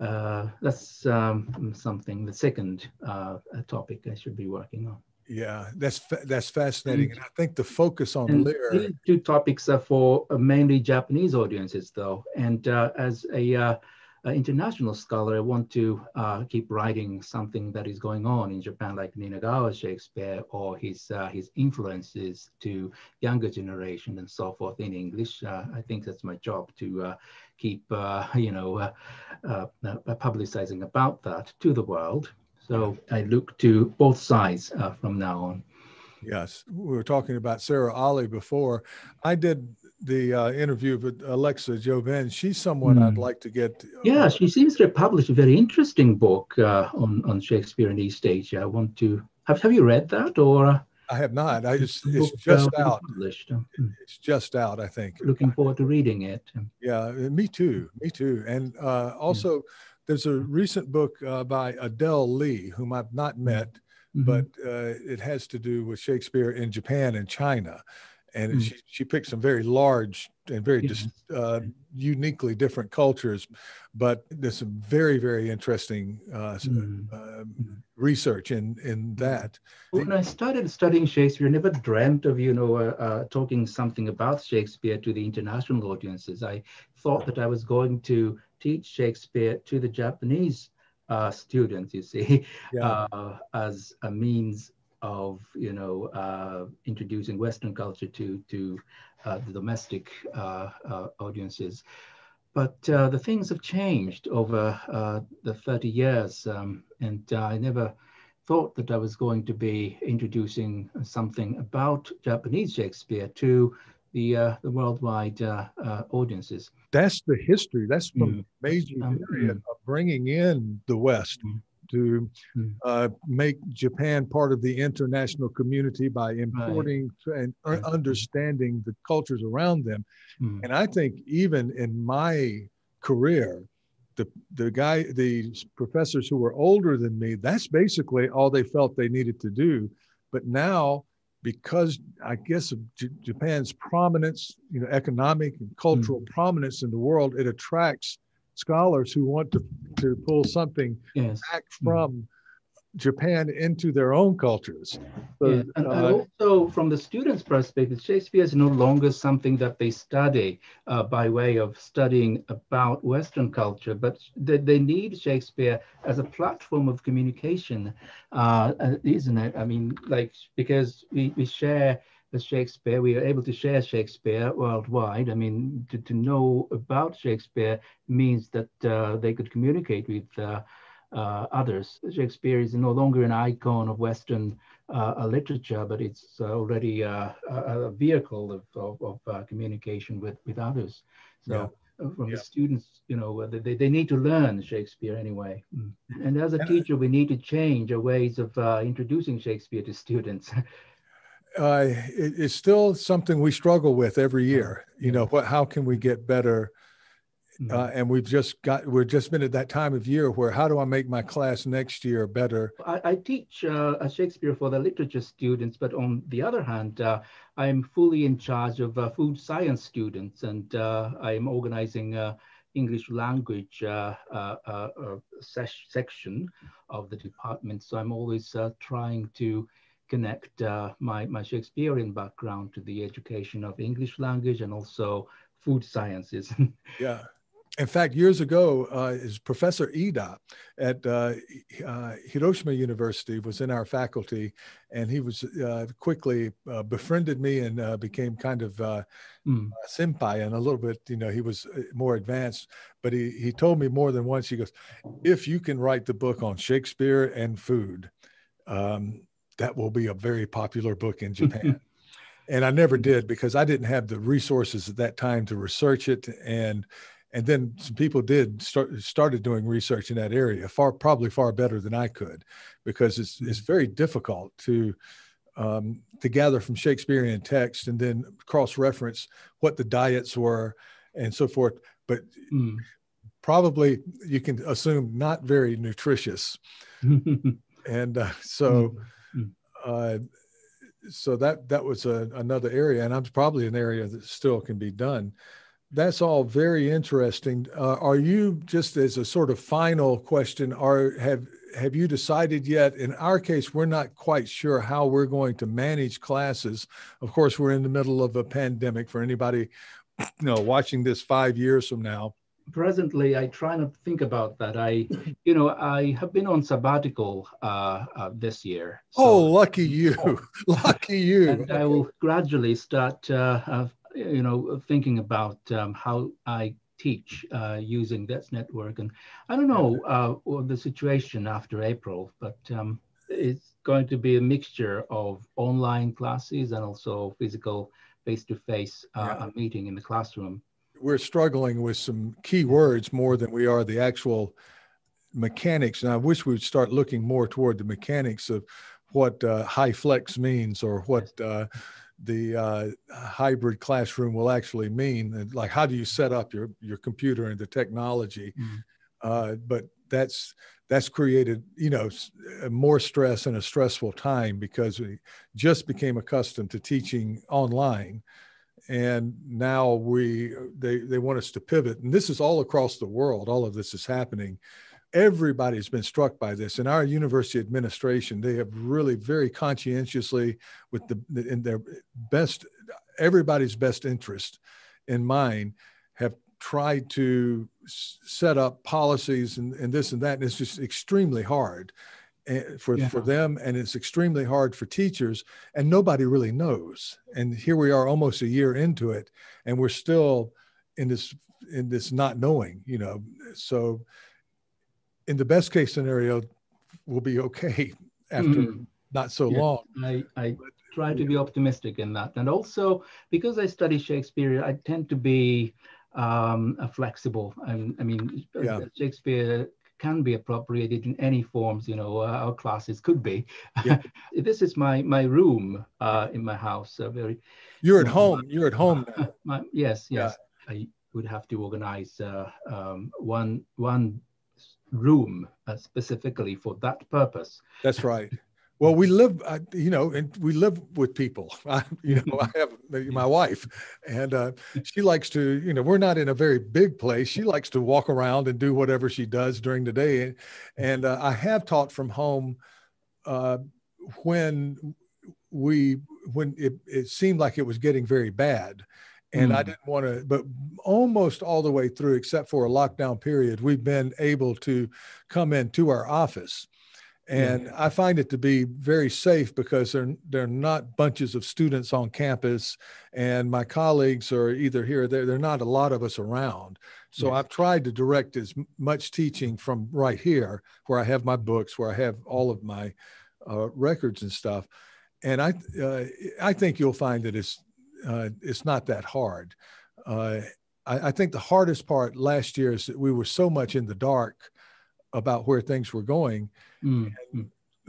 Uh, that's um, something, the second topic I should be working on. Yeah, that's that's fascinating, and, and I think the focus on Lear. These two topics are for uh, mainly Japanese audiences, though, and uh, as a uh, international scholar, I want to uh, keep writing something that is going on in Japan, like Ninagawa Shakespeare or his uh, his influences to younger generation and so forth in English. Uh, I think that's my job to keep you know publicizing about that to the world. So I look to both sides from now on. Yes, we were talking about Sarah Ollie before. I did the uh, interview with Alexa Joubin. She's someone mm. I'd hmm. like to get. Uh, yeah, she seems to have published a very interesting book uh, on on Shakespeare in East Asia. I want to have have you read that or? Uh, I have not. I just it's just out. Published. Hmm. It's just out. I think. Looking forward to reading it. Yeah, me too. Me too. And uh, also. Yeah there's a recent book uh, by Adele Lee, whom I've not met, mm-hmm. but uh, it has to do with Shakespeare in Japan and China. And mm-hmm. she, she picked some very large and very dis, uh, uniquely different cultures, but there's some very, very interesting uh, mm-hmm. Research in, in that. When I started studying Shakespeare, I never dreamt of, you know, uh, uh, talking something about Shakespeare to the international audiences. I thought that I was going to teach Shakespeare to the Japanese uh, students, you see, yeah. uh, as a means of, you know, uh, introducing Western culture to, to uh, the domestic uh, uh, audiences. But the things have changed over the 30 years, um, and I never thought that I was going to be introducing something about Japanese Shakespeare to the uh, the worldwide uh, uh, audiences. That's the history. That's the mm. major um, period mm. of bringing in the West. Mm. To mm. uh, make Japan part of the international community by importing right. and right. understanding the cultures around them. Mm. And I think even in my career, the the guy the professors who were older than me that's basically all they felt they needed to do but now because I guess of J- Japan's prominence, you know, economic and cultural mm. prominence in the world, it attracts scholars who want to, to pull something yes. back from mm. Japan into their own cultures. So, yeah. and, uh, and, also from the students' perspective, Shakespeare is no longer something that they study uh, by way of studying about Western culture, but they, they need Shakespeare as a platform of communication, uh, uh isn't it? I mean, like, because we, we share Shakespeare, we are able to share Shakespeare worldwide. I mean, to, to know about Shakespeare means that uh, they could communicate with uh, uh, others. Shakespeare is no longer an icon of Western uh, literature, but it's already a, a vehicle of, of, of uh, communication with, with others. So from yeah. the students, you know, they, they need to learn Shakespeare anyway. Mm. And as a teacher, we need to change our ways of uh, introducing Shakespeare to students. uh, it, it's still something we struggle with every year. You know, what? How can we get better? Mm-hmm. Uh, and we've just got we've just been at that time of year where how do I make my class next year better? I, I teach uh, Shakespeare for the literature students, but on the other hand, uh, I'm fully in charge of uh, food science students, and uh, I'm organizing. English language uh, uh, uh, section of the department. So I'm always trying to connect my, my Shakespearean background to the education of English language and also food sciences. yeah in fact, years ago, uh, is Professor Ida at uh, uh, Hiroshima University was in our faculty, and he was uh, quickly uh, befriended me and uh, became kind of mm. senpai and a little bit, you know, he was more advanced. But he he told me more than once. He goes, "If you can write the book on Shakespeare and food, um, that will be a very popular book in Japan." and I never did because I didn't have the resources at that time to research it and and then some people did start started doing research in that area far probably far better than I could because it's it's mm-hmm. very difficult to um, to gather from Shakespearean text and then cross reference what the diets were and so forth but mm. probably you can assume not very nutritious and uh, so mm. Uh, so that that was a, another area and I'm probably an area that still can be done that's all very interesting. Uh, are you just as a sort of final question? Are have have you decided yet? In our case, we're not quite sure how we're going to manage classes. Of course, we're in the middle of a pandemic. For anybody, you know, watching this five years from now. Presently, I try not to think about that. I, you know, I have been on sabbatical uh, uh, this year. So, oh, lucky you! lucky you! And I will gradually start uh, you know, thinking about um, how I teach uh, using this network. And I don't know uh, the situation after April, but um, it's going to be a mixture of online classes and also physical face-to-face uh, yeah. meeting in the classroom. We're struggling with some key words more than we are the actual mechanics. And I wish we would start looking more toward the mechanics of what uh, flex means or what uh, the uh, hybrid classroom will actually mean. Like, how do you set up your your computer and the technology? Mm-hmm. Uh, but that's that's created, you know, more stress and a stressful time because we just became accustomed to teaching online, and now we they they want us to pivot. And this is all across the world. All of this is happening everybody's been struck by this in our university administration they have really very conscientiously with the in their best everybody's best interest in mind have tried to set up policies and, and this and that and it's just extremely hard for, yeah. for them and it's extremely hard for teachers and nobody really knows and here we are almost a year into it and we're still in this in this not knowing you know so in the best case scenario, we'll be okay after mm. not so yeah, long. I, I but, try to be optimistic in that. And also, because I study Shakespeare, I tend to be um, flexible. I, I mean, yeah. Shakespeare can be appropriated in any forms you know uh, our classes could be yeah. this is my my room uh, in my house uh, very you're at home you're at home my, yes yes yeah. i would have to organize uh, um, one one room uh, specifically for that purpose. That's right. Well, we live, uh, you know, and we live with people. I, you know, I have my wife, and uh, she likes to, you know, we're not in a very big place. She likes to walk around and do whatever she does during the day. And uh, I have taught from home uh, when we when it, it seemed like it was getting very bad and mm. I didn't want to, but almost all the way through, except for a lockdown period, we've been able to come into our office. And yeah. I find it to be very safe because they're, they're not bunches of students on campus, and my colleagues are either here or there. Are not a lot of us around. So yes. I've tried to direct as much teaching from right here, where I have my books, where I have all of my uh, records and stuff. And I, uh, I think you'll find that it's uh, it's not that hard. Uh, I, I, think the hardest part last year is that we were so much in the dark about where things were going. Mm-hmm.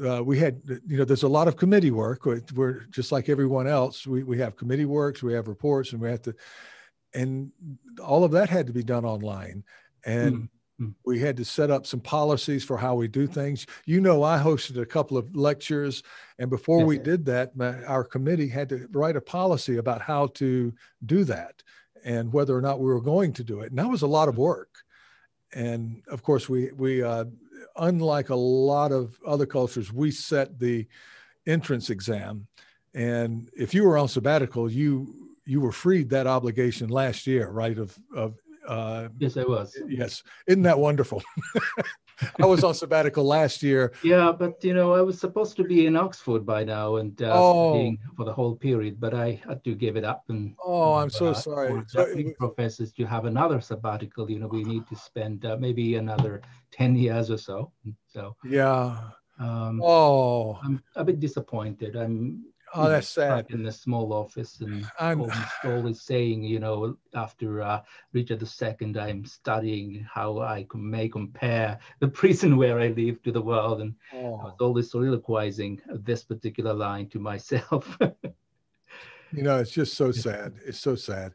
Uh, we had, you know, there's a lot of committee work. We're, just like everyone else. We we have committee works, we have reports, and we have to, and all of that had to be done online. And mm-hmm Hmm. We had to set up some policies for how we do things. You know, I hosted a couple of lectures, and before yes, we did that, my, our committee had to write a policy about how to do that and whether or not we were going to do it. And that was a lot of work. And of course, we we uh, unlike a lot of other cultures, we set the entrance exam. And if you were on sabbatical, you you were freed that obligation last year, right? Of of uh, yes, I was. Yes, isn't that wonderful? I was on sabbatical last year. Yeah, but you know, I was supposed to be in Oxford by now and uh, oh. for the whole period, but I had to give it up. And oh, I'm so uh, sorry. For professors to have another sabbatical, you know, we need to spend uh, maybe another ten years or so. So yeah. Um, oh, I'm a bit disappointed. I'm Oh, that's sad. In the small office, and I'm always saying, you know, after uh, Richard II, I'm studying how I may compare the prison where I live to the world, and oh. I was always soliloquizing this particular line to myself. you know, it's just so sad. It's so sad.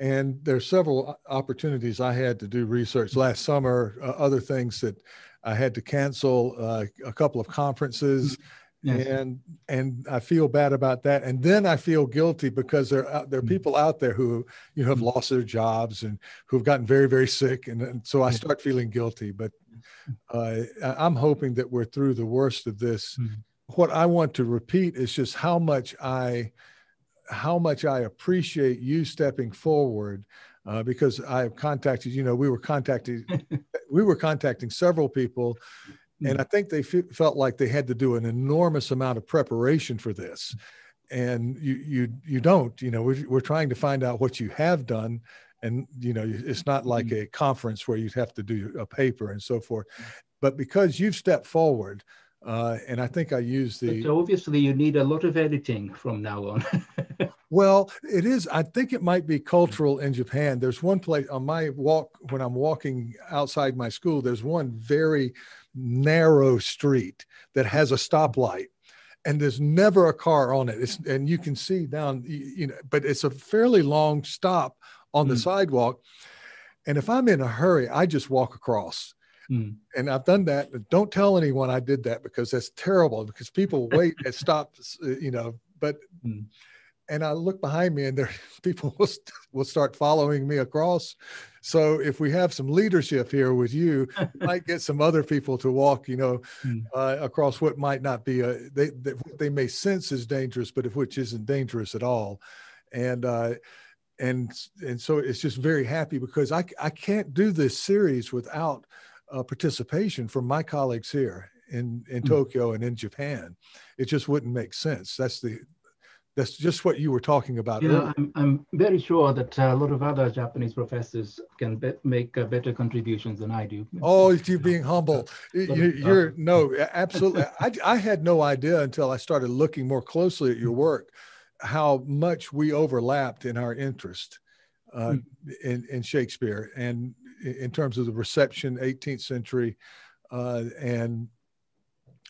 And there's several opportunities I had to do research last summer, uh, other things that I had to cancel, uh, a couple of conferences. Yes. And and I feel bad about that. And then I feel guilty because there are, there are mm. people out there who you know have mm. lost their jobs and who've gotten very very sick, and, and so I start feeling guilty. But uh, I'm hoping that we're through the worst of this. Mm-hmm. What I want to repeat is just how much I how much I appreciate you stepping forward. Uh, because I have contacted, you know, we were contacting, we were contacting several people and. I think they f- felt like they had to do an enormous amount of preparation for this. And you you you don't. You know, we're, we're trying to find out what you have done, and you know, it's not like mm-hmm. a conference where you'd have to do a paper and so forth. But because you've stepped forward, uh, and I think I use the. But obviously, you need a lot of editing from now on. well, it is. I think it might be cultural in Japan. There's one place on my walk when I'm walking outside my school. There's one very narrow street that has a stoplight and there's never a car on it. It's, and you can see down, you know, but it's a fairly long stop on the mm. sidewalk. And if I'm in a hurry, I just walk across. Mm. And I've done that. Don't tell anyone I did that because that's terrible because people wait at stops, uh, you know, but mm and I look behind me and there people will, will start following me across. So if we have some leadership here with you, might get some other people to walk, you know, mm. uh, across what might not be a, they, they, they may sense is dangerous, but if which isn't dangerous at all. And, uh, and, and so it's just very happy because I, I can't do this series without uh, participation from my colleagues here in, in mm. Tokyo and in Japan. It just wouldn't make sense. That's the, that's just what you were talking about. Yeah, I'm, I'm, very sure that a lot of other Japanese professors can be, make uh, better contributions than I do. Oh, you being humble. you, are no, absolutely. I, I had no idea until I started looking more closely at your work how much we overlapped in our interest uh, mm. in, in Shakespeare and in terms of the reception, 18th century, uh, and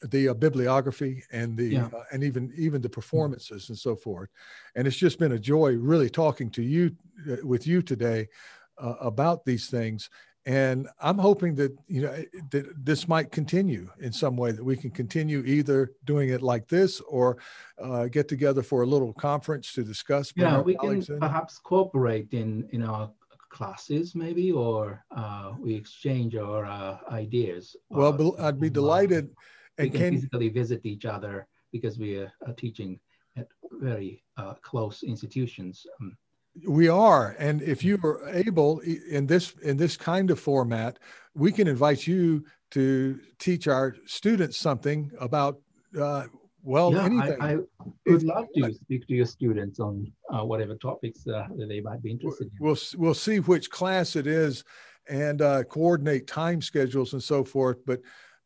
the uh, bibliography and the yeah. uh, and even even the performances and so forth. And it's just been a joy really talking to you uh, with you today uh, about these things. And i'm hoping that you know that this might continue in some way that we can continue either doing it like this or uh, get together for a little conference to discuss yeah we can perhaps cooperate in in our classes maybe or uh, we exchange our ideas well i'd be delighted we can, can, physically visit each other because we are, are teaching at very uh, close institutions. Um, we are, and if you are able in this in this kind of format, we can invite you to teach our students something about uh, well yeah, anything. I, I would love to speak to your students on uh, whatever topics uh, that they might be interested in. We'll we'll see which class it is and uh, coordinate time schedules and so forth. But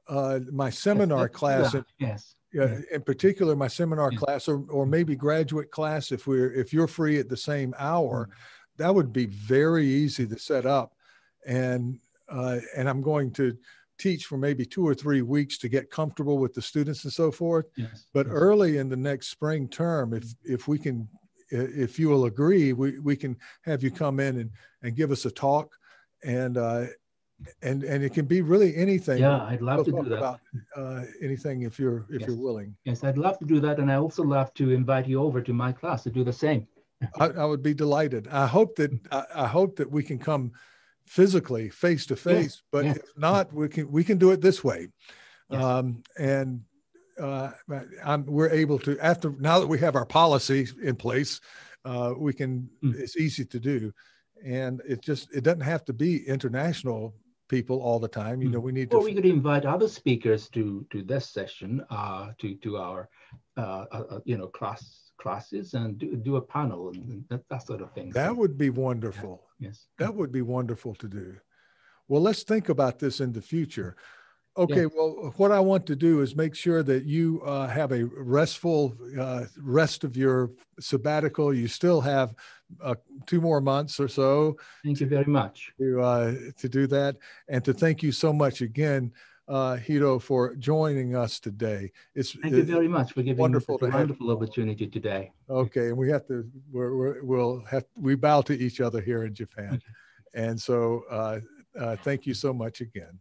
uh, my seminar class. yes. Yeah, in particular, my seminar class, or, or maybe graduate class, if we're if you're free at the same hour, that would be very easy to set up, and uh, and I'm going to teach for maybe two or three weeks to get comfortable with the students and so forth. Yes. But yes. early in the next spring term, if if we can, if you will agree, we, we can have you come in and, and give us a talk, and uh, and and it can be really anything. Yeah, I'd love We'll to talk do that. About, uh, anything if you're if Yes. you're willing. Yes, I'd love to do that, and I also love to invite you over to my class to do the same. I, I would be delighted. I hope that I, I hope that we can come physically, face to face. But yes. if not, we can we can do it this way. Yes. Um, and uh, I'm, we're able to after now that we have our policy in place, uh, we can. Mm. It's easy to do, and it just it doesn't have to be international people all the time. You know, we need Or to. we could invite other speakers to to this session, uh, to to our, uh, uh, uh, you know, class classes and do, do a panel and that, that sort of thing. that So, would be wonderful. yes. That would be wonderful to do. Well, let's think about this in the future. Okay, Yeah. well, what I want to do is make sure that you uh, have a restful uh, rest of your sabbatical. You still have uh, two more months or so Thank you very much. to uh, to do that, and to thank you so much again, uh, Hito, for joining us today. It's Thank you very much for giving wonderful me a wonderful opportunity today. Okay, and we have to, we're, we're, we'll have, we bow to each other here in Japan. And so, uh, uh, thank you so much again.